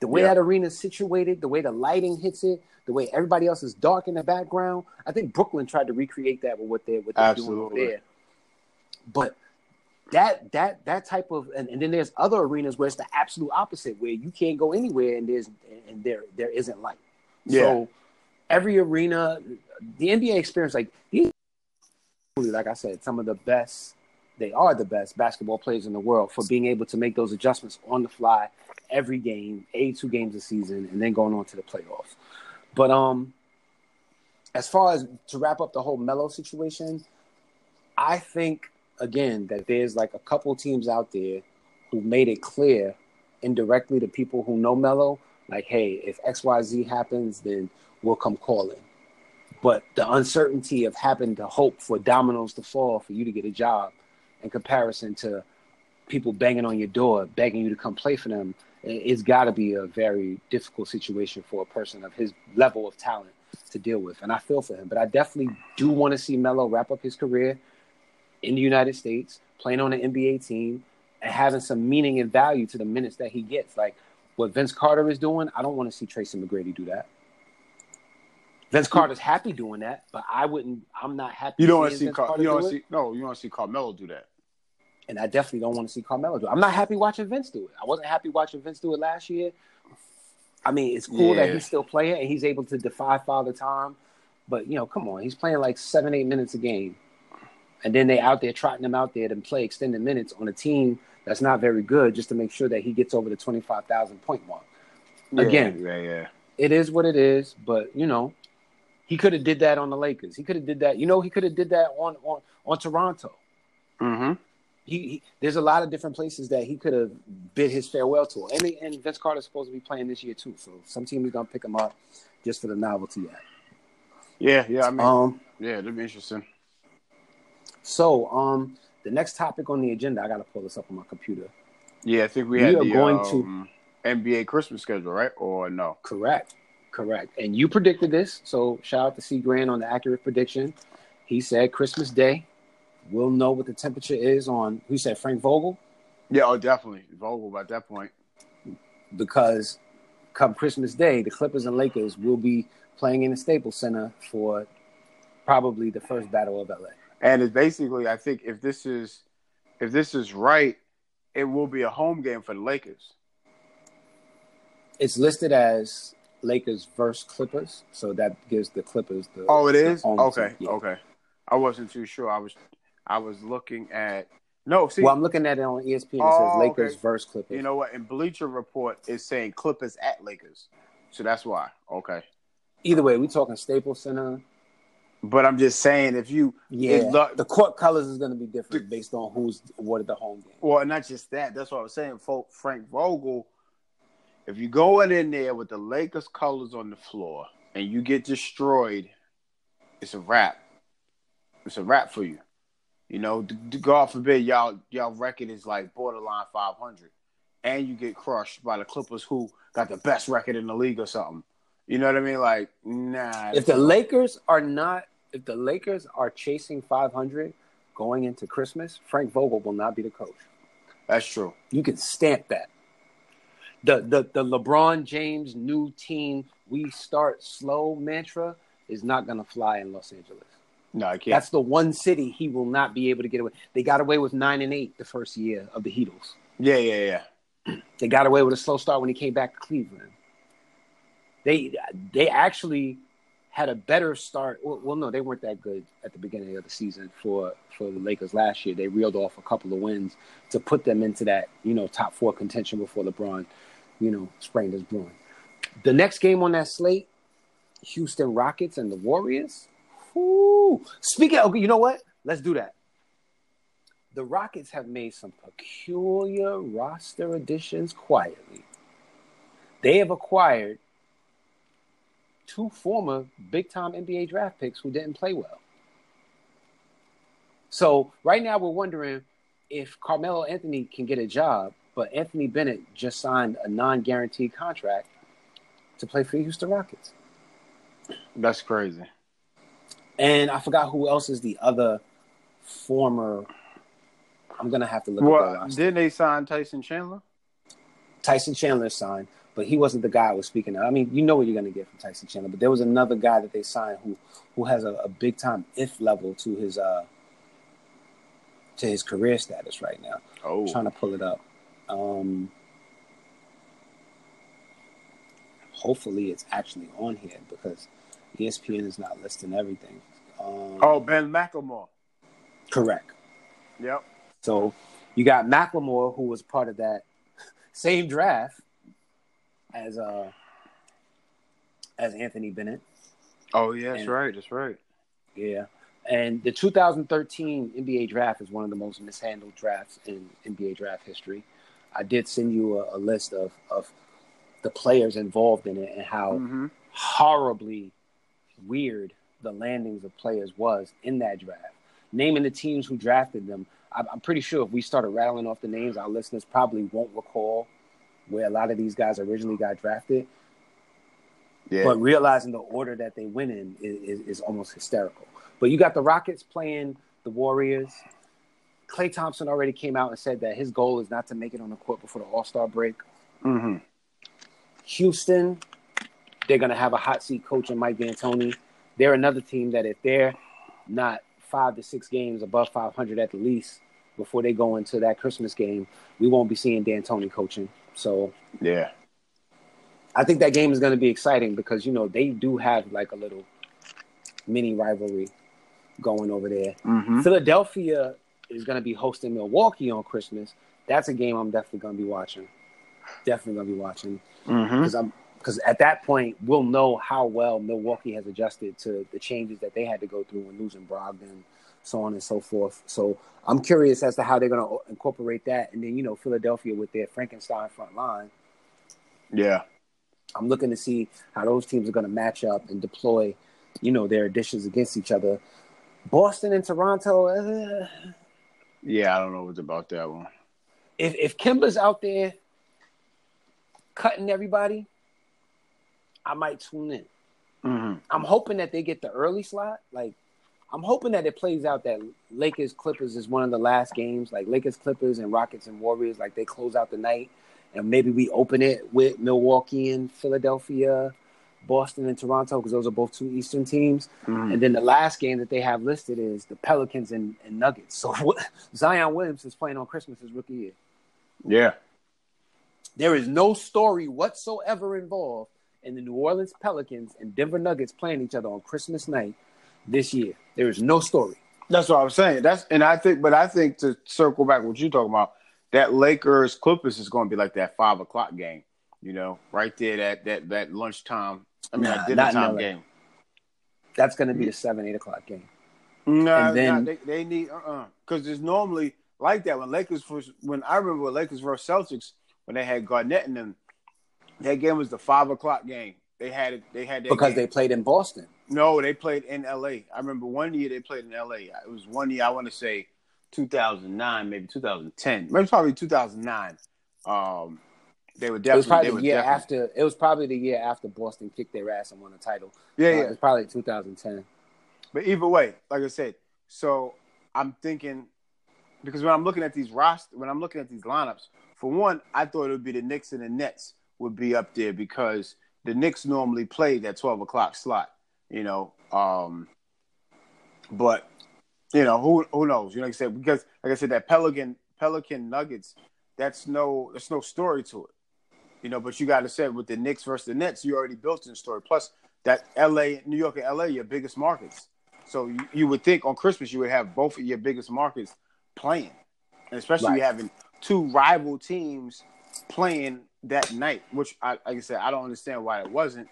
[SPEAKER 2] The way yeah. that arena is situated, the way the lighting hits it, the way everybody else is dark in the background. I think Brooklyn tried to recreate that with what they're, what they're doing there. But that that that type of and, and, then there's other arenas where it's the absolute opposite, where you can't go anywhere and there's and there there isn't light. Yeah. So every arena, the NBA experience, like these, like I said, some of the best. They are the best basketball players in the world for being able to make those adjustments on the fly every game, a two games a season, and then going on to the playoffs. But um, as far as to wrap up the whole Melo situation, I think again that there's like a couple teams out there who made it clear indirectly to people who know Melo, like, hey, if XYZ happens, then we'll come calling. But the uncertainty of having to hope for dominoes to fall for you to get a job in comparison to people banging on your door, begging you to come play for them, it's got to be a very difficult situation for a person of his level of talent to deal with. And I feel for him, but I definitely do want to see Melo wrap up his career in the United States, playing on an NBA team, and having some meaning and value to the minutes that he gets. Like what Vince Carter is doing, I don't want to see Tracy McGrady do that. Vince Carter's happy doing that, but I wouldn't. I'm not happy.
[SPEAKER 3] You don't want to see Car- you don't do see no. You want to see Carmelo do that,
[SPEAKER 2] and I definitely don't want to see Carmelo do. it. I'm not happy watching Vince do it. I wasn't happy watching Vince do it last year. I mean, it's cool yeah. that he's still playing and he's able to defy Father Time, but you know, come on, he's playing like seven, eight minutes a game and then they out there trotting him out there to play extended minutes on a team that's not very good just to make sure that he gets over the 25,000 point mark. Yeah, Again, yeah, yeah. It is what it is, but you know, he could have did that on the Lakers. He could have did that. You know, he could have did that on on on Toronto.
[SPEAKER 3] Mm-hmm.
[SPEAKER 2] He, he, there's a lot of different places that he could have bid his farewell to. And, and Vince Carter's supposed to be playing this year too, so some team is gonna pick him up just for the novelty.
[SPEAKER 3] Yeah, yeah. I mean, um, yeah, it'll be interesting.
[SPEAKER 2] So, um, the next topic on the agenda, I got to pull this up on my computer.
[SPEAKER 3] Yeah, I think we, we had are the, going um, to NBA Christmas schedule, right? Or no?
[SPEAKER 2] Correct, correct. And you predicted this, so shout out to C Grant on the accurate prediction. He said Christmas Day, we'll know what the temperature is on. Who said Frank Vogel?
[SPEAKER 3] Yeah, oh, definitely Vogel by that point.
[SPEAKER 2] Because come Christmas Day, the Clippers and Lakers will be playing in the Staples Center for probably the first battle of LA
[SPEAKER 3] and it's basically I think if this is if this is right, it will be a home game for the Lakers.
[SPEAKER 2] It's listed as Lakers versus Clippers, so that gives the Clippers the.
[SPEAKER 3] Oh, it is okay. Yeah. Okay, I wasn't too sure. I was I was looking at no. See,
[SPEAKER 2] well, I'm looking at it on ESPN. It oh, says Lakers okay. versus Clippers.
[SPEAKER 3] You know what? In Bleacher Report, is saying Clippers at Lakers, so that's why. Okay.
[SPEAKER 2] Either way, we talking Staples Center,
[SPEAKER 3] but I'm just saying, if you
[SPEAKER 2] yeah, the, the, court colors is going to be different the, based on who's what at the home game.
[SPEAKER 3] Well, not just that. That's what I was saying. Frank Vogel, if you're going in there with the Lakers colors on the floor and you get destroyed, it's a wrap. It's a wrap for you. You know, God forbid y'all y'all record is like borderline 500, and you get crushed by the Clippers, who got the best record in the league or something. You know what I mean? Like, nah.
[SPEAKER 2] If the Lakers are not if the Lakers are chasing 500 going into Christmas, Frank Vogel will not be the coach.
[SPEAKER 3] That's true.
[SPEAKER 2] You can stamp that. The the the LeBron James new team we start slow mantra is not going to fly in Los Angeles.
[SPEAKER 3] No, I can't.
[SPEAKER 2] That's the one city he will not be able to get away. They got away with nine and eight the first year of the Heatles.
[SPEAKER 3] Yeah, yeah,
[SPEAKER 2] yeah. They got away with a slow start when he came back to Cleveland. They they actually had a better start. Well, well, no, they weren't that good at the beginning of the season for for the Lakers last year. They reeled off a couple of wins to put them into that you know top four contention before LeBron, you know, sprained his groin. The next game on that slate, Houston Rockets and the Warriors. Whoo. Speaking, of, okay, you know what? Let's do that. The Rockets have made some peculiar roster additions quietly. They have acquired two former big time NBA draft picks who didn't play well. So right now we're wondering if Carmelo Anthony can get a job, but Anthony Bennett just signed a non guaranteed contract to play for the Houston Rockets.
[SPEAKER 3] That's crazy.
[SPEAKER 2] And I forgot who else is the other former. I'm gonna have to look at
[SPEAKER 3] Well, didn't they sign Tyson Chandler?
[SPEAKER 2] Tyson Chandler signed, but he wasn't the guy I was speaking of. I mean, you know what you're going to get from Tyson Chandler, but there was another guy that they signed who who has a, a big time if level to his uh to his career status right now.
[SPEAKER 3] Oh,
[SPEAKER 2] I'm trying to pull it up. Um, hopefully, it's actually on here because ESPN is not listing everything. Um,
[SPEAKER 3] oh, Ben McLemore.
[SPEAKER 2] correct.
[SPEAKER 3] Yep.
[SPEAKER 2] So you got McLemore, who was part of that same draft as uh as Anthony Bennett.
[SPEAKER 3] Oh, yeah, that's
[SPEAKER 2] And-
[SPEAKER 3] right. That's right.
[SPEAKER 2] Yeah. And the 2013 NBA draft is one of the most mishandled drafts in NBA draft history. I did send you a, a list of, of the players involved in it and how
[SPEAKER 3] hmm
[SPEAKER 2] horribly weird the landings of players was in that draft. Naming the teams who drafted them, I'm, I'm pretty sure if we started rattling off the names, our listeners probably won't recall where a lot of these guys originally got drafted.
[SPEAKER 3] Yeah.
[SPEAKER 2] But realizing the order that they went in is, is, is almost hysterical. But you got the Rockets playing the Warriors. Klay Thompson already came out and said that his goal is not to make it on the court before the All Star break.
[SPEAKER 3] hmm
[SPEAKER 2] Houston, they're going to have a hot seat coach in Mike D'Antoni. They're another team that if they're not five to six games above 500 at the least before they go into that Christmas game, we won't be seeing D'Antoni coaching. So
[SPEAKER 3] Yeah.
[SPEAKER 2] I think that game is going to be exciting because you know they do have like a little mini rivalry going over there.
[SPEAKER 3] hmm
[SPEAKER 2] Philadelphia is going to be hosting Milwaukee on Christmas. That's a game I'm definitely going to be watching. Definitely going to be watching because I'm because at that point we'll know how well Milwaukee has adjusted to the changes that they had to go through when losing Brogdon, so on and so forth. So I'm curious as to how they're going to incorporate that, and then you know Philadelphia with their Frankenstein front line.
[SPEAKER 3] Yeah.
[SPEAKER 2] I'm looking to see how those teams are going to match up and deploy, you know, their additions against each other. Boston and Toronto. Uh,
[SPEAKER 3] Yeah, I don't know what's about that one.
[SPEAKER 2] if if Kemba's out there cutting everybody, I might tune in.
[SPEAKER 3] hmm
[SPEAKER 2] I'm hoping that they get the early slot. Like, I'm hoping that it plays out that Lakers Clippers is one of the last games. Like Lakers Clippers and Rockets and Warriors, like they close out the night, and maybe we open it with Milwaukee and Philadelphia, Boston and Toronto because those are both two Eastern teams.
[SPEAKER 3] hmm
[SPEAKER 2] And then the last game that they have listed is the Pelicans and, and Nuggets. So Zion Williams is playing on Christmas his rookie year.
[SPEAKER 3] Yeah.
[SPEAKER 2] There is no story whatsoever involved in the New Orleans Pelicans and Denver Nuggets playing each other on Christmas night this year. There is no story.
[SPEAKER 3] That's what I'm saying. That's and I think, but I think to circle back what you're talking about, that Lakers Clippers is going to be like that five o'clock game. You know, right there that that that lunchtime. I mean,
[SPEAKER 2] Nah,
[SPEAKER 3] that dinner time game.
[SPEAKER 2] That's going to be the seven, eight o'clock game.
[SPEAKER 3] Nah,
[SPEAKER 2] And then-
[SPEAKER 3] nah, they, they need uh uh because it's normally like that when Lakers first when I remember when Lakers versus Celtics when they had Garnett in them, that game was the five o'clock game. They had it. They had that
[SPEAKER 2] Because
[SPEAKER 3] game.
[SPEAKER 2] they played in Boston.
[SPEAKER 3] No, they played in L.A. I remember one year they played in L.A. It was one year I want to say 2009, maybe 2010, maybe probably 2009. Um, they were
[SPEAKER 2] It was
[SPEAKER 3] definitely
[SPEAKER 2] probably the year
[SPEAKER 3] definitely-
[SPEAKER 2] after. It was probably the year after Boston kicked their ass and won the title.
[SPEAKER 3] Yeah,
[SPEAKER 2] Uh,
[SPEAKER 3] yeah.
[SPEAKER 2] It was probably 2010.
[SPEAKER 3] But either way, like I said, so I'm thinking because when I'm looking at these roster, when I'm looking at these lineups, for one, I thought it would be the Knicks and the Nets would be up there because the Knicks normally play that 12 o'clock slot, you know. Um, but you know who who knows? You know, like I said, because like I said, that Pelican Pelican Nuggets, that's no there's no story to it, you know. But you got to say with the Knicks versus the Nets, you already built in a story. Plus that L.A., New York, and L.A. your biggest markets. So you, you would think on Christmas you would have both of your biggest markets playing, and especially
[SPEAKER 2] Right.
[SPEAKER 3] having two rival teams playing that night. Which, I, like I said, I don't understand why it wasn't,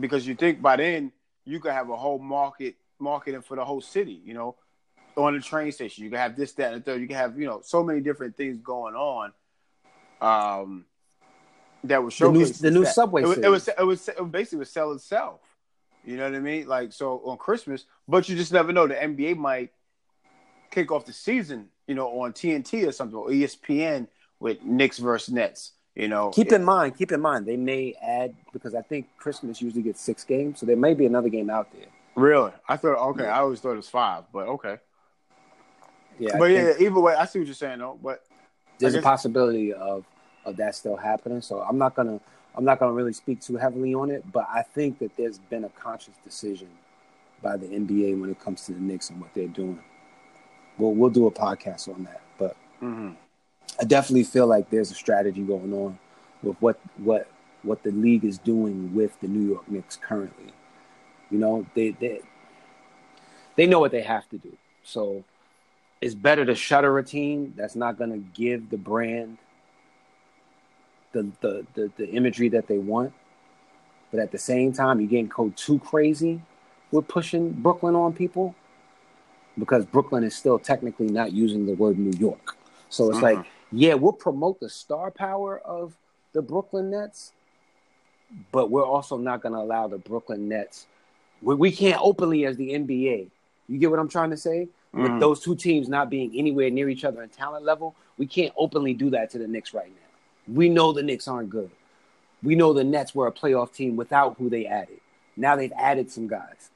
[SPEAKER 3] because you think by then you could have a whole market marketing for the whole city. You know, on the train station, you can have this, that, and the third. You can have you know so many different things going on. Um, that was
[SPEAKER 2] The new- the new. Subway
[SPEAKER 3] It was, it was it was it was basically would sell itself. You know what I mean? Like so on Christmas, but you just never know. The NBA might kick off the season, you know, on TNT or something or ESPN with Knicks versus Nets. You know,
[SPEAKER 2] Keep in mind, keep in mind, they may add because I think Christmas usually gets six games, so there may be another game out there.
[SPEAKER 3] Really? I thought okay. I always thought it was five, but okay.
[SPEAKER 2] Yeah,
[SPEAKER 3] but
[SPEAKER 2] I
[SPEAKER 3] yeah,
[SPEAKER 2] think
[SPEAKER 3] either way, I see what you're saying though. But
[SPEAKER 2] there's
[SPEAKER 3] I
[SPEAKER 2] a
[SPEAKER 3] guess-
[SPEAKER 2] possibility of of that still happening. So I'm not gonna I'm not gonna really speak too heavily on it, but I think that there's been a conscious decision by the NBA when it comes to the Knicks and what they're doing. We'll we'll do a podcast on that, but
[SPEAKER 3] Mhm.
[SPEAKER 2] I definitely feel like there's a strategy going on with what what what the league is doing with the New York Knicks currently. You know, they they they know what they have to do. So it's better to shutter a team that's not going to give the brand the, the the the imagery that they want. But at the same time, you can't code too crazy with pushing Brooklyn on people because Brooklyn is still technically not using the word New York. So it's like, yeah, we'll promote the star power of the Brooklyn Nets, but we're also not going to allow the Brooklyn Nets. We, we can't openly as the NBA. You get what I'm trying to say? With
[SPEAKER 3] Mhm.
[SPEAKER 2] those two teams not being anywhere near each other in talent level, we can't openly do that to the Knicks right now. We know the Knicks aren't good. We know the Nets were a playoff team without who they added. Now they've added some guys.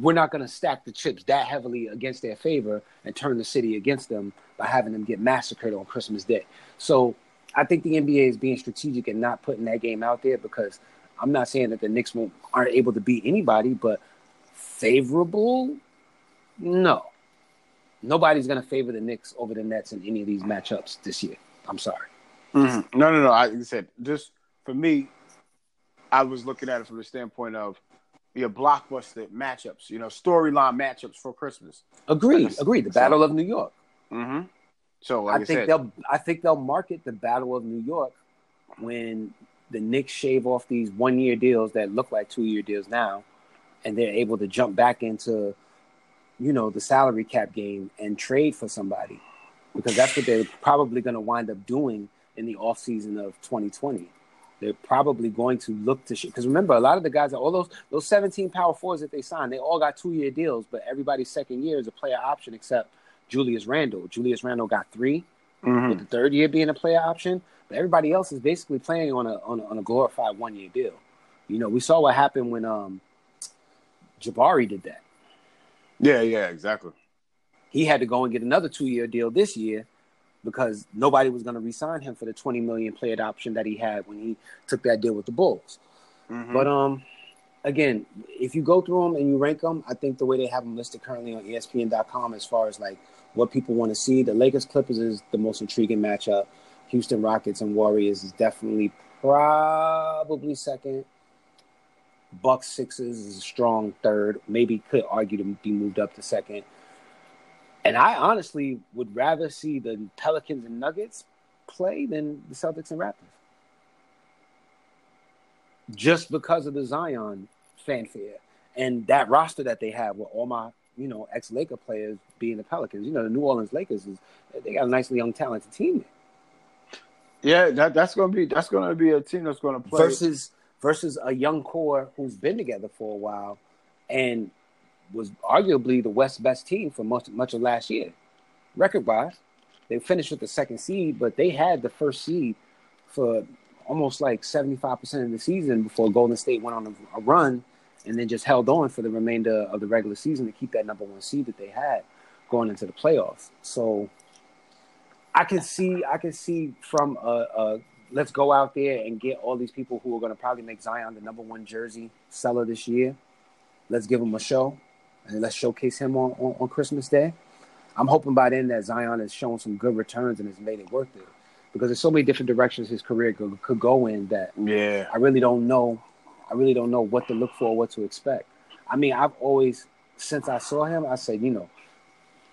[SPEAKER 2] We're not going to stack the chips that heavily against their favor and turn the city against them by having them get massacred on Christmas Day. So I think the NBA is being strategic and not putting that game out there because I'm not saying that the Knicks aren't able to beat anybody, but favorable, no. Nobody's going to favor the Knicks over the Nets in any of these matchups this year. I'm sorry.
[SPEAKER 3] Mhm. No, no, no. I, like said, just for me, I was looking at it from the standpoint of your blockbuster matchups, you know, storyline matchups for Christmas.
[SPEAKER 2] Agreed. Agreed. The
[SPEAKER 3] so-
[SPEAKER 2] Battle of New York.
[SPEAKER 3] Mm-hmm. So, like I,
[SPEAKER 2] I think
[SPEAKER 3] said,
[SPEAKER 2] they'll. I think they'll market the Battle of New York when the Knicks shave off these one-year deals that look like two-year deals now, and they're able to jump back into, you know, the salary cap game and trade for somebody, because that's what they're probably going to wind up doing in the off season of 2020. They're probably going to look to because remember a lot of the guys, all those those 17 power fours that they signed, they all got two-year deals, but everybody's second year is a player option except Julius Randle. Julius Randle got three
[SPEAKER 3] Mhm.
[SPEAKER 2] with the third year being a player option. But everybody else is basically playing on a on a, on a glorified one year deal. You know, we saw what happened when um Jabari did that.
[SPEAKER 3] yeah, yeah, exactly.
[SPEAKER 2] He had to go and get another two year deal this year because nobody was going to re-sign him for the 20 million player option that he had when he took that deal with the Bulls.
[SPEAKER 3] Mhm.
[SPEAKER 2] But um, again, if you go through them and you rank them, I think the way they have them listed currently on ESPN.com, as far as like what people want to see, the Lakers Clippers is the most intriguing matchup. Houston Rockets and Warriors is definitely probably second. Bucks Sixers is a strong third. Maybe could argue to be moved up to second. And I honestly would rather see the Pelicans and Nuggets play than the Celtics and Raptors just because of the Zion fanfare and that roster that they have with all my, you know, ex Laker players being the Pelicans. You know, the New Orleans Lakers is they got a nicely young, talented team
[SPEAKER 3] Yeah, that that's gonna be that's gonna be a team that's gonna play.
[SPEAKER 2] versus versus a young core who's been together for a while and was arguably the West's best team for much much of last year, record wise. They finished with the second seed, but they had the first seed for almost like seventy five percent of the season before Golden State went on a, a run and then just held on for the remainder of the regular season to keep that number one seed that they had going into the playoffs. So I can see I can see from a, a let's go out there and get all these people who are going to probably make Zion the number one jersey seller this year. Let's give them a show and let's showcase him on, on, on Christmas Day. I'm hoping by then that Zion has shown some good returns and has made it worth it because there's so many different directions his career could, could go in that
[SPEAKER 3] yeah,
[SPEAKER 2] I really don't know. I really don't know what to look for, what to expect. I mean, I've always, since I saw him, I said, you know,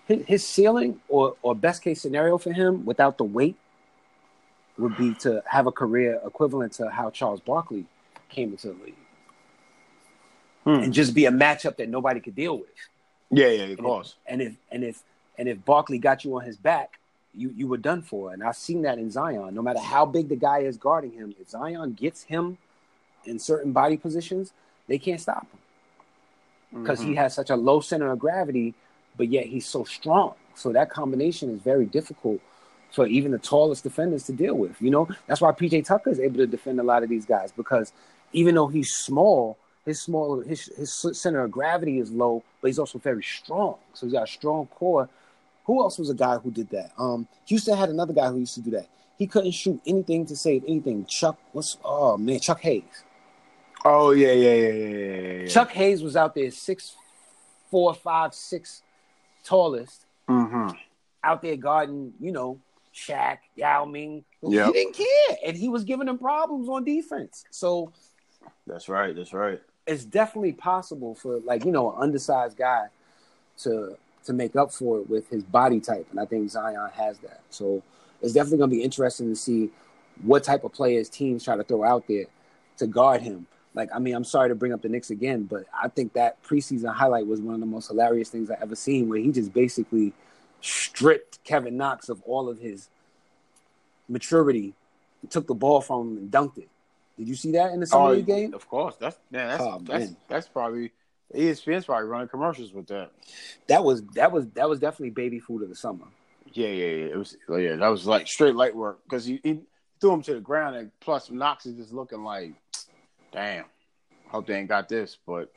[SPEAKER 2] his, his ceiling or or best case scenario for him without the weight would be to have a career equivalent to how Charles Barkley came into the league
[SPEAKER 3] Hmm.
[SPEAKER 2] and just be a matchup that nobody could deal with.
[SPEAKER 3] yeah, yeah, of
[SPEAKER 2] And
[SPEAKER 3] course.
[SPEAKER 2] if, and if and if and if Barkley got you on his back, you you were done for. And I've seen that in Zion. No matter how big the guy is guarding him, if Zion gets him in certain body positions, they can't stop him because he has such a low center of gravity, but yet he's so strong. So that combination is very difficult for even the tallest defenders to deal with. You know, that's why PJ Tucker is able to defend a lot of these guys because even though he's small, his small his his center of gravity is low, but he's also very strong. So he's got a strong core. Who else was a guy who did that? Um, Houston had another guy who used to do that. He couldn't shoot anything to save anything. Chuck, what's oh man, Chuck Hayes.
[SPEAKER 3] Oh yeah, yeah, yeah, yeah, yeah.
[SPEAKER 2] Chuck Hayes was out there six, four, five, six, tallest,
[SPEAKER 3] Mm-hmm.
[SPEAKER 2] out there guarding, you know, Shaq, Yao Ming.
[SPEAKER 3] Yep.
[SPEAKER 2] He didn't care, and he was giving them problems on defense. So
[SPEAKER 3] That's right. That's right.
[SPEAKER 2] It's definitely possible for like you know an undersized guy to to make up for it with his body type, and I think Zion has that. So it's definitely going to be interesting to see what type of players teams try to throw out there to guard him. Like, I mean, I'm sorry to bring up the Knicks again, but I think that preseason highlight was one of the most hilarious things I ever seen, where he just basically stripped Kevin Knox of all of his maturity, took the ball from him and dunked it. Did you see that in the summer league game?
[SPEAKER 3] Of course. That's man, that's
[SPEAKER 2] Oh,
[SPEAKER 3] that's
[SPEAKER 2] man.
[SPEAKER 3] that's probably ESPN's probably running commercials with that.
[SPEAKER 2] That was that was that was definitely baby food of the summer.
[SPEAKER 3] Yeah, yeah, yeah. It was yeah, that was like straight light work because he, he threw him to the ground and plus Knox is just looking like, damn. Hope they ain't got this, but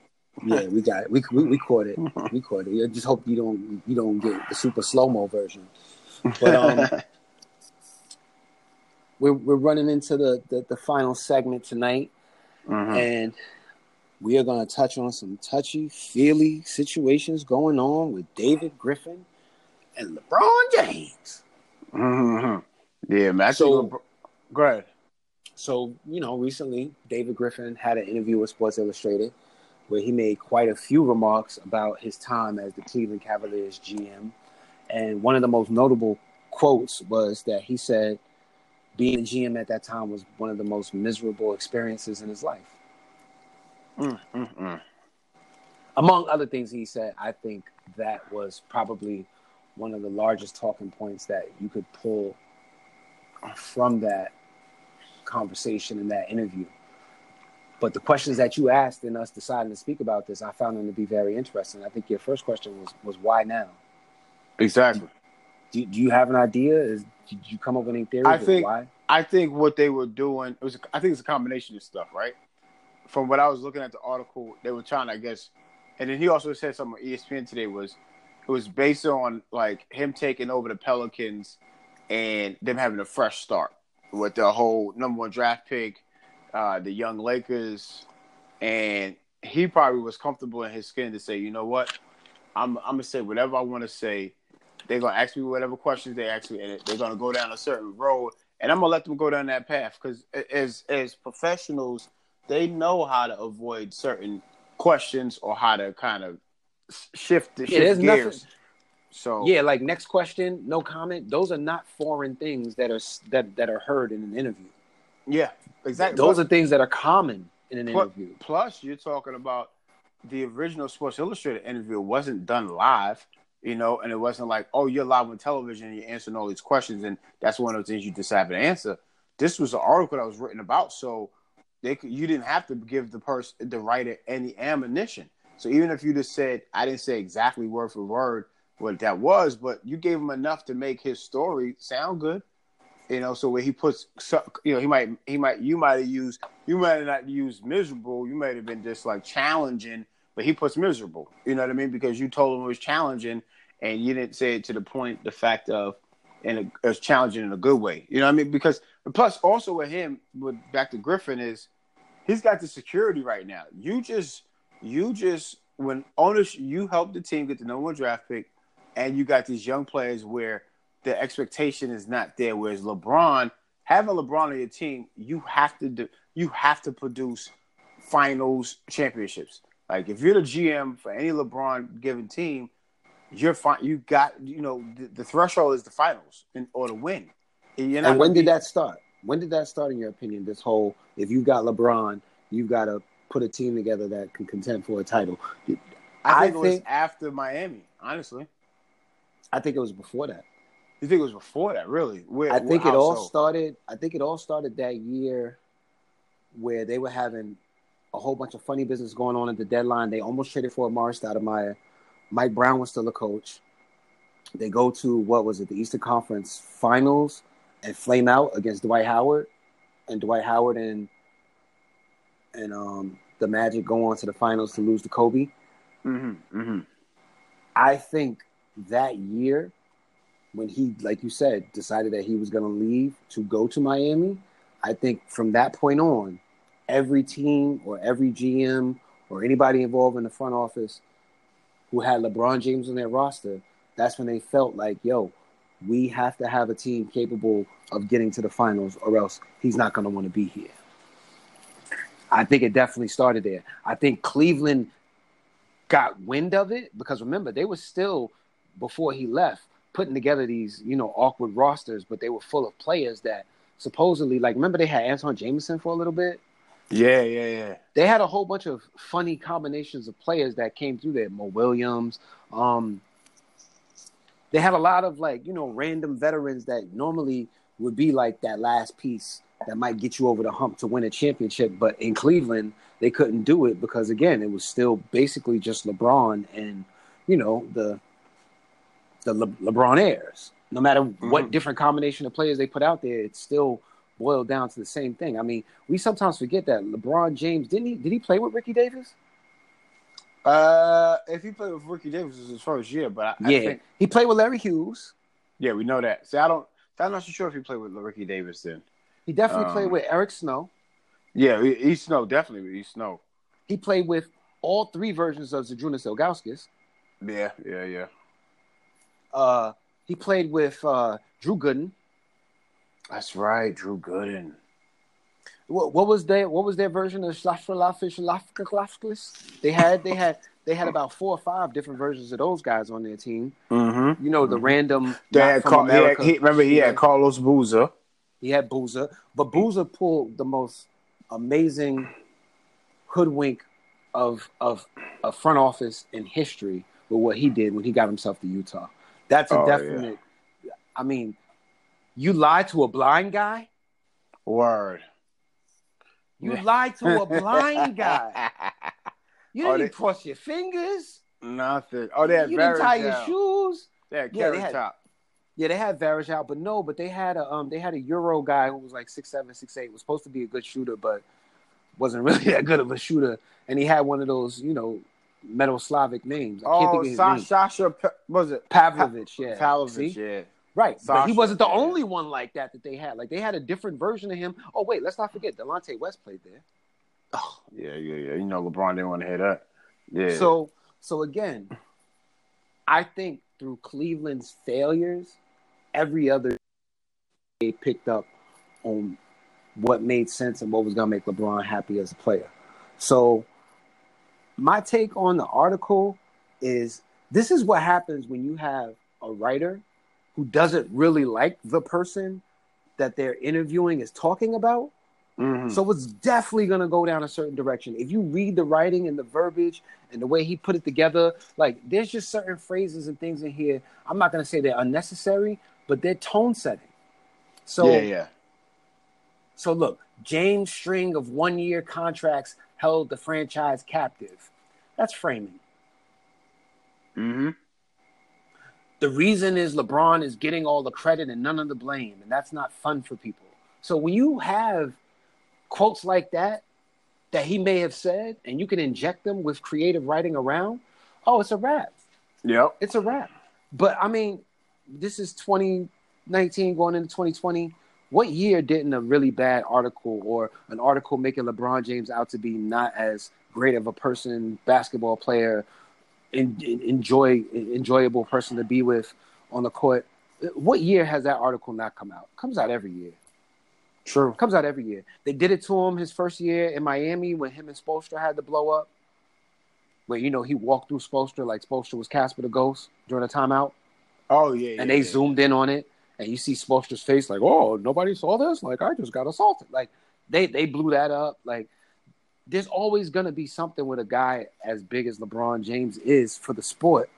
[SPEAKER 2] Yeah, we got it. We we, we caught it. We caught it. I just hope you don't you don't get the super slow mo version. But um, we're we're running into the, the the final segment tonight,
[SPEAKER 3] Mhm.
[SPEAKER 2] and we are going to touch on some touchy feely situations going on with David Griffin and LeBron James.
[SPEAKER 3] Mhm. yeah, man.
[SPEAKER 2] So-
[SPEAKER 3] think go ahead.
[SPEAKER 2] So, you know, recently David Griffin had an interview with Sports Illustrated where he made quite a few remarks about his time as the Cleveland Cavaliers GM. And one of the most notable quotes was that he said being a GM at that time was one of the most miserable experiences in his life.
[SPEAKER 3] Mm, mm, mm.
[SPEAKER 2] Among other things he said, I think that was probably one of the largest talking points that you could pull from that conversation in that interview. But the questions that you asked and us deciding to speak about this, I found them to be very interesting. I think your first question was was why now?
[SPEAKER 3] Exactly.
[SPEAKER 2] Do, do you have an idea? Is did you come up with any theories?
[SPEAKER 3] I think-
[SPEAKER 2] why.
[SPEAKER 3] I think what they were doing it was I think it's a combination of stuff, right? From what I was looking at the article, they were trying I guess and then he also said something on ESPN today was it was based on like him taking over the Pelicans and them having a fresh start with the whole number one draft pick, uh, the young Lakers, and he probably was comfortable in his skin to say, you know what, I'm I'm gonna say whatever I want to say. They're gonna ask me whatever questions they ask me, and they're gonna go down a certain road, and I'm gonna let them go down that path because as as professionals, they know how to avoid certain questions or how to kind of shift the
[SPEAKER 2] Yeah,
[SPEAKER 3] shift
[SPEAKER 2] nothing-
[SPEAKER 3] gears. So
[SPEAKER 2] Yeah, like next question, no comment. Those are not foreign things that are that that are heard in an interview.
[SPEAKER 3] yeah, exactly.
[SPEAKER 2] Those
[SPEAKER 3] Plus-
[SPEAKER 2] are things that are common in an
[SPEAKER 3] Plus-
[SPEAKER 2] interview.
[SPEAKER 3] Plus, you're talking about the original Sports Illustrated interview wasn't done live, you know, and it wasn't like, oh, you're live on television and you're answering all these questions, and that's one of the things you decide to answer. This was an article that was written about, so they could, you didn't have to give the person, the writer, any ammunition. So even if you just said, I didn't say exactly word for word what that was, but you gave him enough to make his story sound good. You know, so where he puts, you know, he might, he might, you might have used, you might have not used miserable. You might have been just like challenging, but he puts miserable. You know what I mean? Because you told him it was challenging, and you didn't say it to the point, the fact of, and it was challenging in a good way. You know what I mean? Because plus, also with him, with back to Griffin is, he's got the security right now. You just, you just when owners, you helped the team get the number one draft pick, and you got these young players where the expectation is not there. Whereas LeBron, having LeBron on your team, you have to do, you have to produce finals championships. Like if you're the GM for any LeBron given team, you're fine. You got you know the, the threshold is the finals and or to win. And,
[SPEAKER 2] And when did
[SPEAKER 3] be-
[SPEAKER 2] that start? When did that start, in your opinion? This whole if you got LeBron, you've got to put a team together that can contend for a title.
[SPEAKER 3] I
[SPEAKER 2] I
[SPEAKER 3] think it was after Miami. Honestly,
[SPEAKER 2] I think it was before that.
[SPEAKER 3] you think it was before that? Really? Where,
[SPEAKER 2] I think it all
[SPEAKER 3] so?
[SPEAKER 2] started. I think it all started that year, where they were having a whole bunch of funny business going on at the deadline. They almost traded for Amar'e Stoudemire. Mike Brown was still a coach. They go to what was it, the Eastern Conference Finals, and flame out against Dwight Howard, and Dwight Howard and and um the Magic go on to the finals to lose to Kobe.
[SPEAKER 3] Mm-hmm. Mm-hmm.
[SPEAKER 2] I think that year, when he, like you said, decided that he was going to leave to go to Miami, I think from that point on, every team or every GM or anybody involved in the front office who had LeBron James on their roster, that's when they felt like, yo, we have to have a team capable of getting to the finals, or else he's not going to want to be here. I think it definitely started there. I think Cleveland got wind of it because remember they were still before he left putting together these you know awkward rosters, but they were full of players that supposedly like remember they had Antawn Jamison for a little bit.
[SPEAKER 3] Yeah, yeah, yeah.
[SPEAKER 2] They had a whole bunch of funny combinations of players that came through there. Mo Williams. Um, they had a lot of like you know random veterans that normally would be like that last piece that might get you over the hump to win a championship. But in Cleveland, they couldn't do it because again, it was still basically just LeBron and you know the the Le- LeBron heirs. No matter what
[SPEAKER 3] Mhm.
[SPEAKER 2] different combination of players they put out there, it's still boiled down to the same thing. I mean, we sometimes forget that LeBron James didn't he did he play with Ricky Davis?
[SPEAKER 3] Uh, if he played with Ricky Davis, it was his first year, but I, I
[SPEAKER 2] yeah,
[SPEAKER 3] think,
[SPEAKER 2] he played with Larry Hughes.
[SPEAKER 3] yeah, we know that. See, I don't. I'm not so sure if he played with Ricky Davis then.
[SPEAKER 2] He definitely
[SPEAKER 3] Um,
[SPEAKER 2] played with Eric Snow.
[SPEAKER 3] Yeah, he, he Snow definitely. He Snow.
[SPEAKER 2] He played with all three versions of Zydrunas Ilgauskas.
[SPEAKER 3] Yeah, yeah, yeah.
[SPEAKER 2] Uh, he played with uh, Drew Gooden.
[SPEAKER 3] That's right, Drew Gooden.
[SPEAKER 2] What, what was their What was their version of Schlafkalafis? They had they had they had about four or five different versions of those guys on their team.
[SPEAKER 3] Mm-hmm.
[SPEAKER 2] You know, the random.
[SPEAKER 3] They had Car- he had- he- remember he
[SPEAKER 2] Yeah.
[SPEAKER 3] had Carlos Boozer.
[SPEAKER 2] He had Boozer, but Boozer pulled the most amazing hoodwink of of a front office in history with what he did when he got himself to Utah. That's a
[SPEAKER 3] Oh, yeah.
[SPEAKER 2] definite. I mean, you lied to a blind guy.
[SPEAKER 3] Word.
[SPEAKER 2] You lied to a blind guy. You
[SPEAKER 3] Oh,
[SPEAKER 2] didn't
[SPEAKER 3] they-
[SPEAKER 2] cross your fingers.
[SPEAKER 3] Nothing. Oh, they had
[SPEAKER 2] you didn't tie your shoes.
[SPEAKER 3] They had
[SPEAKER 2] Yeah, they had-
[SPEAKER 3] Top.
[SPEAKER 2] Yeah, they had Varish out, but no, but they had a um they had a Euro guy who was like six seven, six eight, was supposed to be a good shooter, but wasn't really that good of a shooter. And he had one of those, you know, metal Slavic names. I can't
[SPEAKER 3] Oh,
[SPEAKER 2] think of his
[SPEAKER 3] Sa-
[SPEAKER 2] name.
[SPEAKER 3] Sasha, Pa- was it
[SPEAKER 2] Pavlovich, yeah.
[SPEAKER 3] Pavlovich?
[SPEAKER 2] See?
[SPEAKER 3] Yeah.
[SPEAKER 2] Right. but he wasn't the
[SPEAKER 3] yeah.
[SPEAKER 2] only one like that that they had. Like they had a different version of him. Oh wait, let's not forget Delonte West played there.
[SPEAKER 3] Oh, yeah, yeah, yeah. You know, LeBron didn't want to hear that. Yeah.
[SPEAKER 2] So so again, I think through Cleveland's failures, every other they picked up on what made sense and what was gonna make LeBron happy as a player. So my take on the article is this is what happens when you have a writer who doesn't really like the person that they're interviewing is talking about.
[SPEAKER 3] Mhm.
[SPEAKER 2] So it's definitely going to go down a certain direction. If you read the writing and the verbiage and the way he put it together, like there's just certain phrases and things in here. I'm not going to say they're unnecessary, but they're tone setting. So
[SPEAKER 3] yeah, yeah.
[SPEAKER 2] so look, James' string of one year contracts held the franchise captive. That's framing.
[SPEAKER 3] Mm-hmm.
[SPEAKER 2] The reason is LeBron is getting all the credit and none of the blame, and that's not fun for people. So when you have quotes like that that he may have said, and you can inject them with creative writing around, oh, it's a wrap.
[SPEAKER 3] Yep.
[SPEAKER 2] It's a wrap. But I mean, this is 2019 going into 2020. What year didn't a really bad article or an article making LeBron James out to be not as great of a person, basketball player, en- en- enjoy enjoyable person to be with on the court? What year has that article not come out? comes out every year.
[SPEAKER 3] True.
[SPEAKER 2] comes out every year. They did it to him his first year in Miami when him and Spoelstra had to blow up. Where you know he walked through Spoelstra like Spoelstra was Casper the Ghost during a timeout,
[SPEAKER 3] Oh yeah. yeah
[SPEAKER 2] and they
[SPEAKER 3] yeah.
[SPEAKER 2] zoomed in on it, and you see Spoelstra's face like, "Oh, nobody saw this. Like I just got assaulted." Like they they blew that up. Like there's always gonna be something with a guy as big as LeBron James is for the sport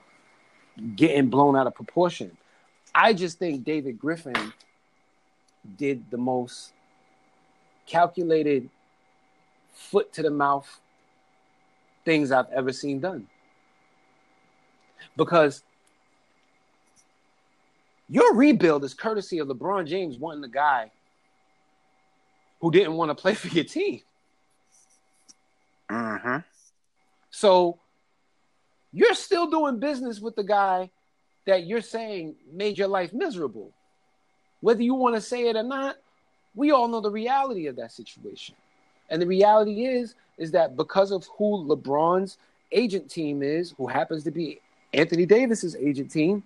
[SPEAKER 2] getting blown out of proportion. I just think David Griffin did the most calculated foot to the mouth things I've ever seen done. Because your rebuild is courtesy of LeBron James wanting the guy who didn't want to play for your team.
[SPEAKER 3] Mm-hmm.
[SPEAKER 2] So you're still doing business with the guy that you're saying made your life miserable. Whether you want to say it or not, we all know the reality of that situation. And the reality is, is that because of who LeBron's agent team is, who happens to be Anthony Davis's agent team,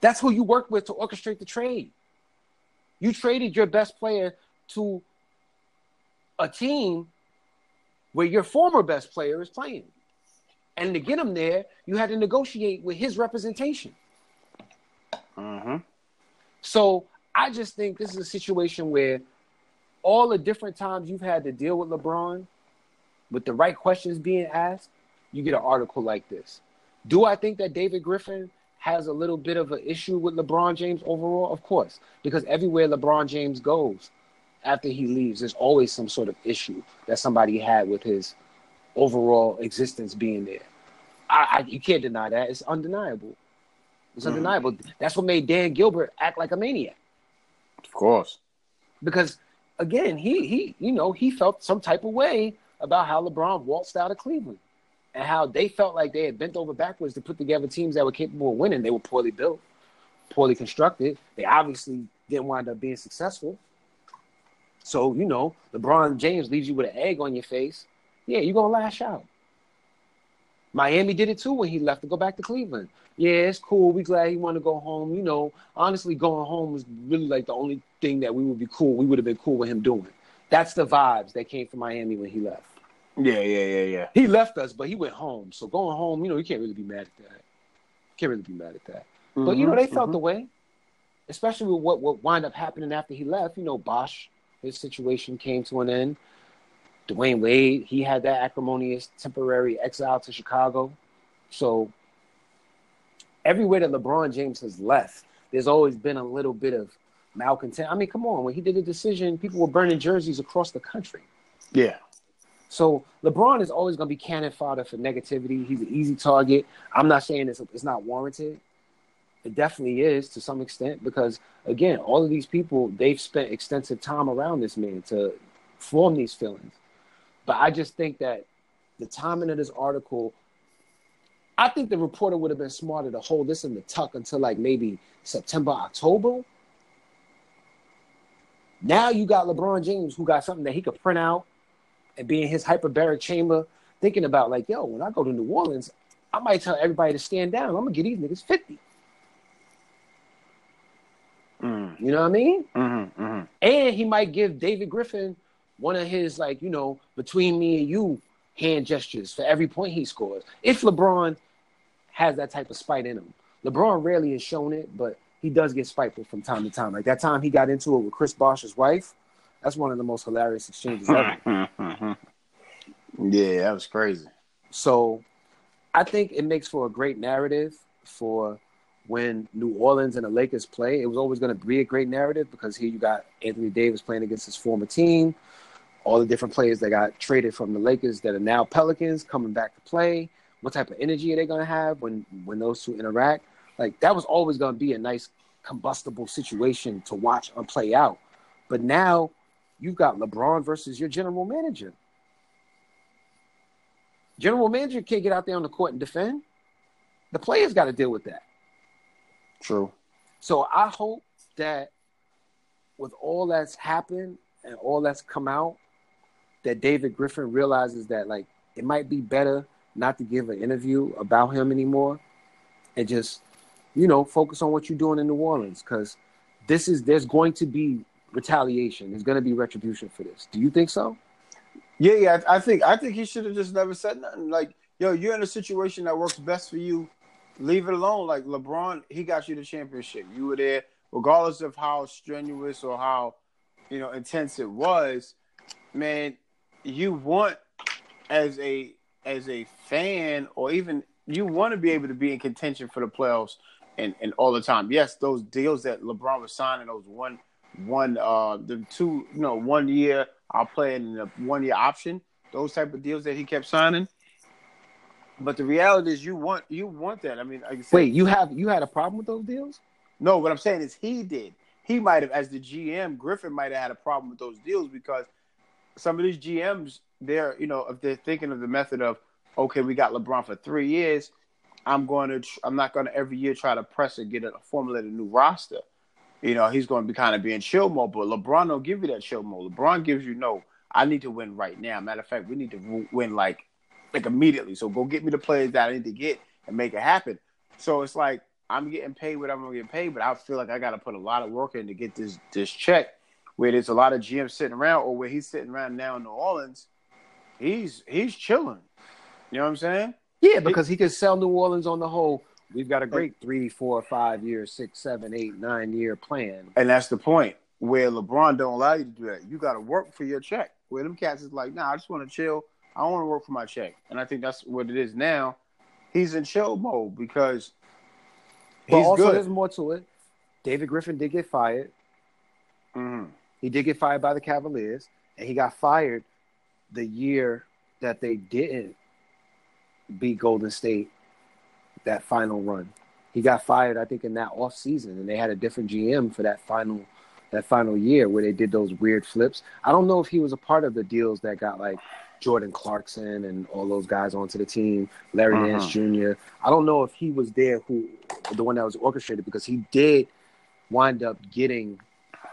[SPEAKER 2] that's who you work with to orchestrate the trade. You traded your best player to a team where your former best player is playing. And to get him there, you had to negotiate with his representation.
[SPEAKER 3] Mm-hmm.
[SPEAKER 2] So I just think this is a situation where all the different times you've had to deal with LeBron, with the right questions being asked, you get an article like this. Do I think that David Griffin has a little bit of an issue with LeBron James overall? Of course, because everywhere LeBron James goes after he leaves, there's always some sort of issue that somebody had with his overall existence being there. I, I you can't deny that. It's undeniable. It's
[SPEAKER 3] Mhm.
[SPEAKER 2] undeniable. That's what made Dan Gilbert act like a maniac
[SPEAKER 3] Of course.
[SPEAKER 2] because again, he he you know he felt some type of way about how LeBron waltzed out of Cleveland and how they felt like they had bent over backwards to put together teams that were capable of winning. They were poorly built, poorly constructed. They obviously didn't wind up being successful. So you know, LeBron James leaves you with an egg on your face. Yeah, you're gonna lash out. Miami did it too when he left to go back to Cleveland. Yeah, it's cool. We glad he wanted to go home. You know, honestly, going home was really like the only thing that we would be cool. We would have been cool with him doing. That's the vibes that came from Miami when he left.
[SPEAKER 3] Yeah, yeah, yeah, yeah.
[SPEAKER 2] He left us, but he went home. So going home, you know, you can't really be mad at that. Can't really be mad at that. But you know, mm-hmm, they felt mm-hmm. the way, especially with what what wound up happening after he left. You know, Bosh, his situation came to an end. Dwyane Wade, he had that acrimonious temporary exile to Chicago. So everywhere that LeBron James has left, there's always been a little bit of malcontent. I mean, come on, when he did the decision, people were burning jerseys across the country.
[SPEAKER 3] Yeah.
[SPEAKER 2] So LeBron is always going to be cannon fodder for negativity. He's an easy target. I'm not saying it's, it's not warranted. It definitely is to some extent because again, all of these people they've spent extensive time around this man to form these feelings. But I just think that the timing of this article, I think the reporter would have been smarter to hold this in the tuck until like maybe September, October. Now you got LeBron James who got something that he could print out and be in his hyperbaric chamber thinking about like, yo, when I go to New Orleans, I might tell everybody to stand down. I'm gonna get these niggas 50.
[SPEAKER 3] Mm,
[SPEAKER 2] You know what I mean?
[SPEAKER 3] mm-hmm, mm-hmm.
[SPEAKER 2] And he might give David Griffin one of his like, you know, between me and you hand gestures for every point he scores. If LeBron has that type of spite in him. LeBron rarely has shown it, but he does get spiteful from time to time. Like that time he got into it with Chris Bosh's wife. That's one of the most hilarious exchanges ever.
[SPEAKER 3] Yeah, that was crazy.
[SPEAKER 2] So I think it makes for a great narrative for when New Orleans and the Lakers play. It was always going to be a great narrative because here you got Anthony Davis playing against his former team, all the different players that got traded from the Lakers that are now Pelicans coming back to play. What type of energy are they going to have when when those two interact? Like that was always going to be a nice combustible situation to watch and play out. But now you've got LeBron versus your general manager. General manager can't get out there on the court and defend. The players got to deal with that.
[SPEAKER 3] True.
[SPEAKER 2] So I hope that with all that's happened and all that's come out, that David Griffin realizes that like it might be better not to give an interview about him anymore and just, you know, focus on what you're doing in New Orleans because this is there's going to be retaliation. There's going to be retribution for this. Do you think so?
[SPEAKER 3] Yeah, yeah. I I think I think he should have just never said nothing. Like, yo, you're in a situation that works best for you. Leave it alone. Like LeBron, he got you the championship. You were there, regardless of how strenuous or how you know intense it was. Man, you want as a as a fan, or even you want to be able to be in contention for the playoffs and and all the time. Yes, those deals that LeBron was signing, those one one uh the two you know one year I'll play in the one year option. Those type of deals that he kept signing. But the reality is, you want you want that. I mean, like I said,
[SPEAKER 2] Wait, you have you had a problem with those deals?
[SPEAKER 3] no. What I'm saying is, he did. He might have, as the GM, Griffin might have had a problem with those deals because some of these GMs, they're you know if they're thinking of the method of okay, we got LeBron for three years, I'm going to I'm not going to every year try to press and get a formulate a new roster. You know, he's going to be kind of being chill mode, but LeBron don't give you that chill mode. LeBron gives you no. I need to win right now. Matter of fact, we need to win like like immediately. So go get me the players that I need to get and make it happen. So it's like I'm getting paid whatever I'm getting paid, but I feel like I got to put a lot of work in to get this this check. Where there's a lot of GMs sitting around, or where he's sitting around now in New Orleans, he's he's chilling. You know what I'm saying?
[SPEAKER 2] Yeah, because he could sell New Orleans on the whole. We've got a great three, four, five year, six, seven, eight, nine year plan.
[SPEAKER 3] And that's the point where LeBron don't allow you to do that. You got to work for your check. Where them cats is like, nah, I just want to chill. I want to work for my check. And I think that's what it is now. He's in show mode because
[SPEAKER 2] But
[SPEAKER 3] he's
[SPEAKER 2] also,
[SPEAKER 3] good.
[SPEAKER 2] there's more to it. David Griffin did get fired.
[SPEAKER 3] Mhm.
[SPEAKER 2] He did get fired by the Cavaliers, and he got fired the year that they didn't beat Golden State that final run. He got fired, I think, in that off season, and they had a different GM for that final that final year where they did those weird flips. I don't know if he was a part of the deals that got like Jordan Clarkson and all those guys onto the team, Larry
[SPEAKER 3] Uh-huh.
[SPEAKER 2] Nance Jr. I don't know if he was there who the one that was orchestrated because he did wind up getting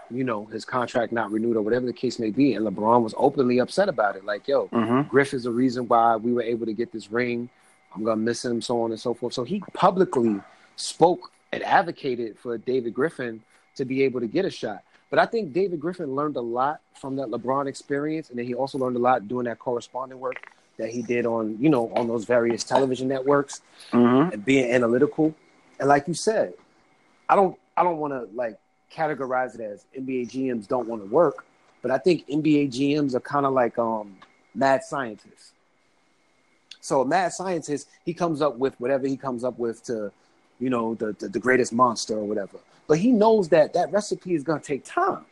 [SPEAKER 2] you know, his contract not renewed or whatever the case may be. And LeBron was openly upset about it. Like, yo,
[SPEAKER 3] Mhm.
[SPEAKER 2] Griff is the reason why we were able to get this ring. I'm gonna miss him, so on and so forth. So he publicly spoke and advocated for David Griffin to be able to get a shot. But I think David Griffin learned a lot from that LeBron experience, and then he also learned a lot doing that corresponding work that he did on, you know, on those various television networks
[SPEAKER 3] Mhm.
[SPEAKER 2] and being analytical. And like you said, I don't I don't want to like categorize it as NBA GMs don't want to work, but I think NBA GMs are kind of like um mad scientists. So a mad scientist, he comes up with whatever he comes up with to, you know, the the, the greatest monster or whatever. But he knows that that recipe is going to take time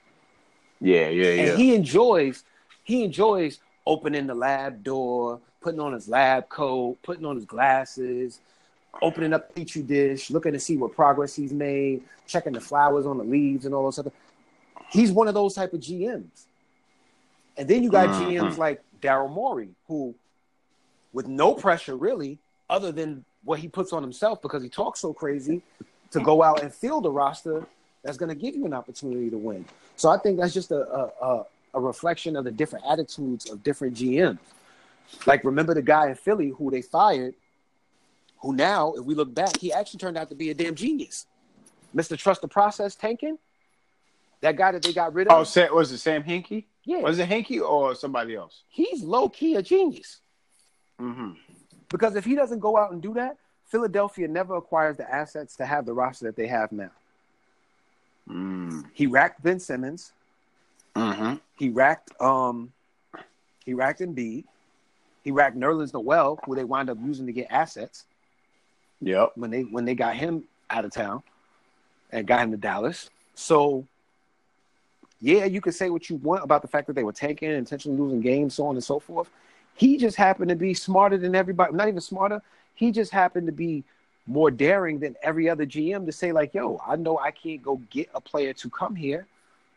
[SPEAKER 3] Yeah, yeah, yeah.
[SPEAKER 2] and he enjoys he enjoys opening the lab door, putting on his lab coat, putting on his glasses, opening up the petri dish, looking to see what progress he's made, checking the flowers on the leaves and all those other. He's one of those type of GMs. And then you got
[SPEAKER 3] Mhm.
[SPEAKER 2] GMs like Daryl Morey, who, with no pressure really, other than what he puts on himself because he talks so crazy, to go out and field a roster that's going to give you an opportunity to win. So I think that's just a, a, a, a reflection of the different attitudes of different GMs. Like, remember the guy in Philly who they fired, who now, if we look back, he actually turned out to be a damn genius. Mr. Trust the Process tanking, that guy that they got rid of,
[SPEAKER 3] Oh, was it Sam Hinkie?
[SPEAKER 2] yeah,
[SPEAKER 3] Was it Hinkie or somebody else?
[SPEAKER 2] he's low key a genius.
[SPEAKER 3] Mm-hmm.
[SPEAKER 2] Because if he doesn't go out and do that, Philadelphia never acquires the assets to have the roster that they have now.
[SPEAKER 3] Mm.
[SPEAKER 2] He racked Ben Simmons.
[SPEAKER 3] Mm-hmm.
[SPEAKER 2] He racked um he racked Embiid. He racked Nerlens Noel, who they wind up using to get assets
[SPEAKER 3] Yep.
[SPEAKER 2] when they when they got him out of town and got him to Dallas. So yeah, you could say what you want about the fact that they were tanking, intentionally losing games, so on and so forth. He just happened to be smarter than everybody, not even smarter. He just happened to be more daring than every other GM to say, like, yo, I know I can't go get a player to come here.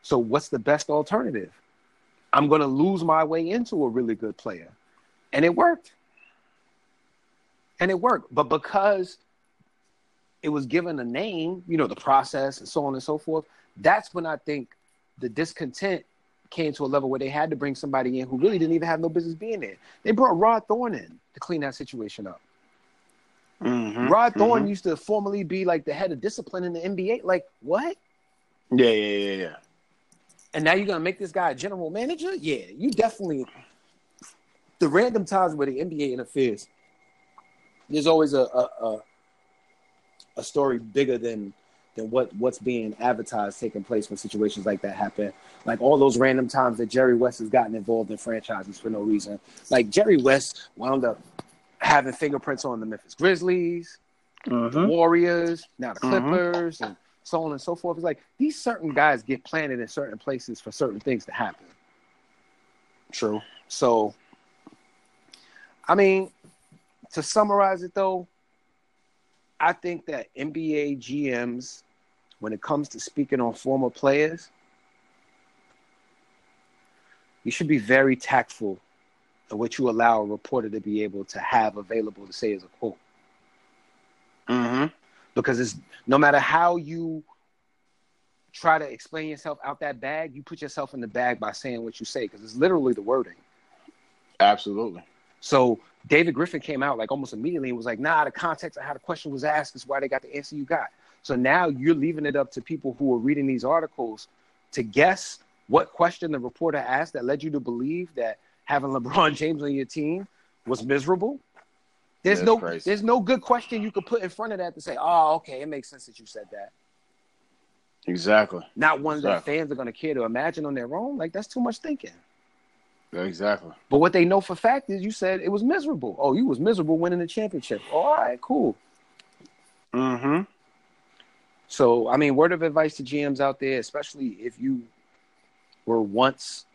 [SPEAKER 2] So what's the best alternative? I'm gonna lose my way into a really good player. And it worked. And it worked. But because it was given a name, you know, the process and so on and so forth, that's when I think the discontent came to a level where they had to bring somebody in who really didn't even have no business being there. They brought Rod Thorn in to clean that situation up.
[SPEAKER 3] Mm-hmm.
[SPEAKER 2] Rod Thorn used to formerly be like the head of discipline in the NBA. Like, what?
[SPEAKER 3] Yeah, yeah, yeah, yeah.
[SPEAKER 2] And now you're gonna make this guy a general manager? Yeah, you definitely the random times where the NBA interferes, there's always a a, a, a story bigger than than what what's being advertised taking place when situations like that happen. Like all those random times that Jerry West has gotten involved in franchises for no reason. Like Jerry West wound up having fingerprints on the Memphis Grizzlies, the
[SPEAKER 3] Mm-hmm.
[SPEAKER 2] Warriors, now the
[SPEAKER 3] Mhm.
[SPEAKER 2] Clippers, and so on and so forth. It's like these certain guys get planted in certain places for certain things to happen.
[SPEAKER 3] True.
[SPEAKER 2] So, I mean, to summarize it though, I think that NBA GMs, when it comes to speaking on former players, you should be very tactful in what you allow a reporter to be able to have available to say as a quote.
[SPEAKER 3] Mm-hmm.
[SPEAKER 2] Because it's no matter how you try to explain yourself out that bag, you put yourself in the bag by saying what you say because it's literally the wording.
[SPEAKER 3] Absolutely.
[SPEAKER 2] So David Griffin came out like almost immediately and was like, nah, the context of how the question was asked is why they got the answer you got. So now you're leaving it up to people who are reading these articles to guess what question the reporter asked that led you to believe that having LeBron James on your team was miserable. There's
[SPEAKER 3] That's
[SPEAKER 2] no
[SPEAKER 3] crazy.
[SPEAKER 2] there's no good question you could put in front of that to say, oh, okay, it makes sense that you said that.
[SPEAKER 3] Exactly.
[SPEAKER 2] Not one that
[SPEAKER 3] Exactly.
[SPEAKER 2] fans are gonna care to imagine on their own. Like that's too much thinking.
[SPEAKER 3] Exactly.
[SPEAKER 2] But what they know for fact is you said it was miserable. Oh, you was miserable winning the championship. all right, cool.
[SPEAKER 3] Mm-hmm.
[SPEAKER 2] So, I mean, word of advice to GMs out there, especially if you were once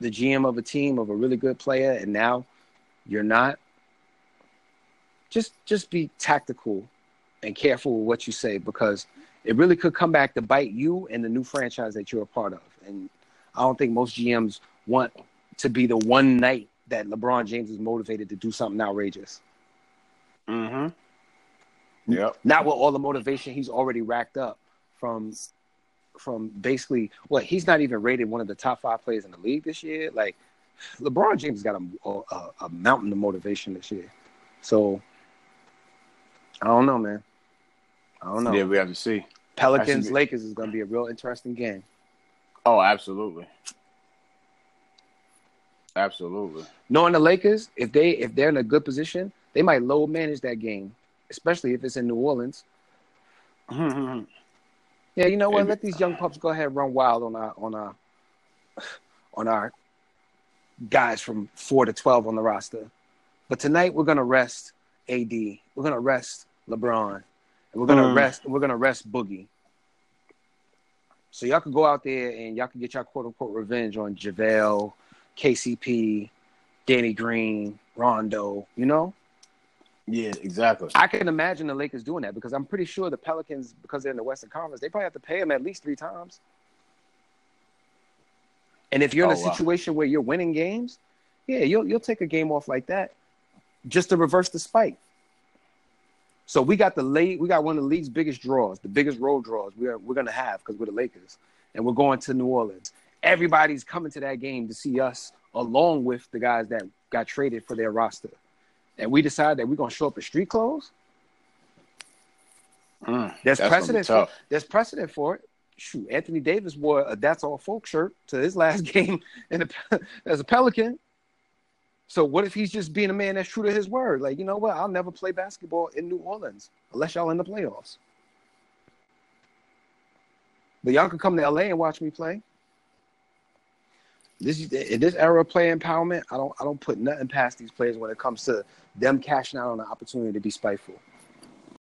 [SPEAKER 2] the GM of a team of a really good player and now you're not, just just be tactical and careful with what you say because it really could come back to bite you and the new franchise that you're a part of. And I don't think most GMs want to be the one night that LeBron James is motivated to do something outrageous.
[SPEAKER 3] Mm-hmm. Yep.
[SPEAKER 2] not with all the motivation he's already racked up from from basically what he's not even rated one of the top five players in the league this year. Like LeBron James got a, a, a mountain of motivation this year. So I don't know, man. I don't know.
[SPEAKER 3] Yeah, we have to see.
[SPEAKER 2] Pelicans Lakers is going to be a real interesting game.
[SPEAKER 3] Oh, absolutely. Absolutely.
[SPEAKER 2] Knowing the Lakers, if they if they're in a good position, they might low manage that game, especially if it's in New Orleans. Yeah, you know what? Let these young pups go ahead and run wild on our on our on our guys from four to twelve on the roster. But tonight we're gonna rest AD. We're gonna rest LeBron, and we're gonna
[SPEAKER 3] Mm.
[SPEAKER 2] rest. We're gonna rest Boogie. So y'all can go out there and y'all can get your quote unquote revenge on JaVale, KCP, Danny Green, Rondo. You know,
[SPEAKER 3] yeah, exactly.
[SPEAKER 2] I can imagine the Lakers doing that because I'm pretty sure the Pelicans, because they're in the Western Conference, they probably have to pay them at least three times. And if you're in
[SPEAKER 3] Oh,
[SPEAKER 2] a
[SPEAKER 3] wow.
[SPEAKER 2] situation where you're winning games, yeah, you'll you'll take a game off like that just to reverse the spike. So we got the late, we got one of the league's biggest draws, the biggest road draws we're we're gonna have because we're the Lakers, and we're going to New Orleans. Everybody's coming to that game to see us, along with the guys that got traded for their roster. And we decide that we're gonna show up in street clothes.
[SPEAKER 3] Mm,
[SPEAKER 2] There's
[SPEAKER 3] that's gonna be
[SPEAKER 2] precedent for there's precedent for it. Shoot, Anthony Davis wore a "That's All Folk" shirt to his last game in the, as a Pelican. So what if he's just being a man that's true to his word? Like, you know what? I'll never play basketball in New Orleans unless y'all in the playoffs. But y'all can come to LA and watch me play. This in this era of player empowerment, I don't I don't put nothing past these players when it comes to them cashing out on the opportunity to be spiteful.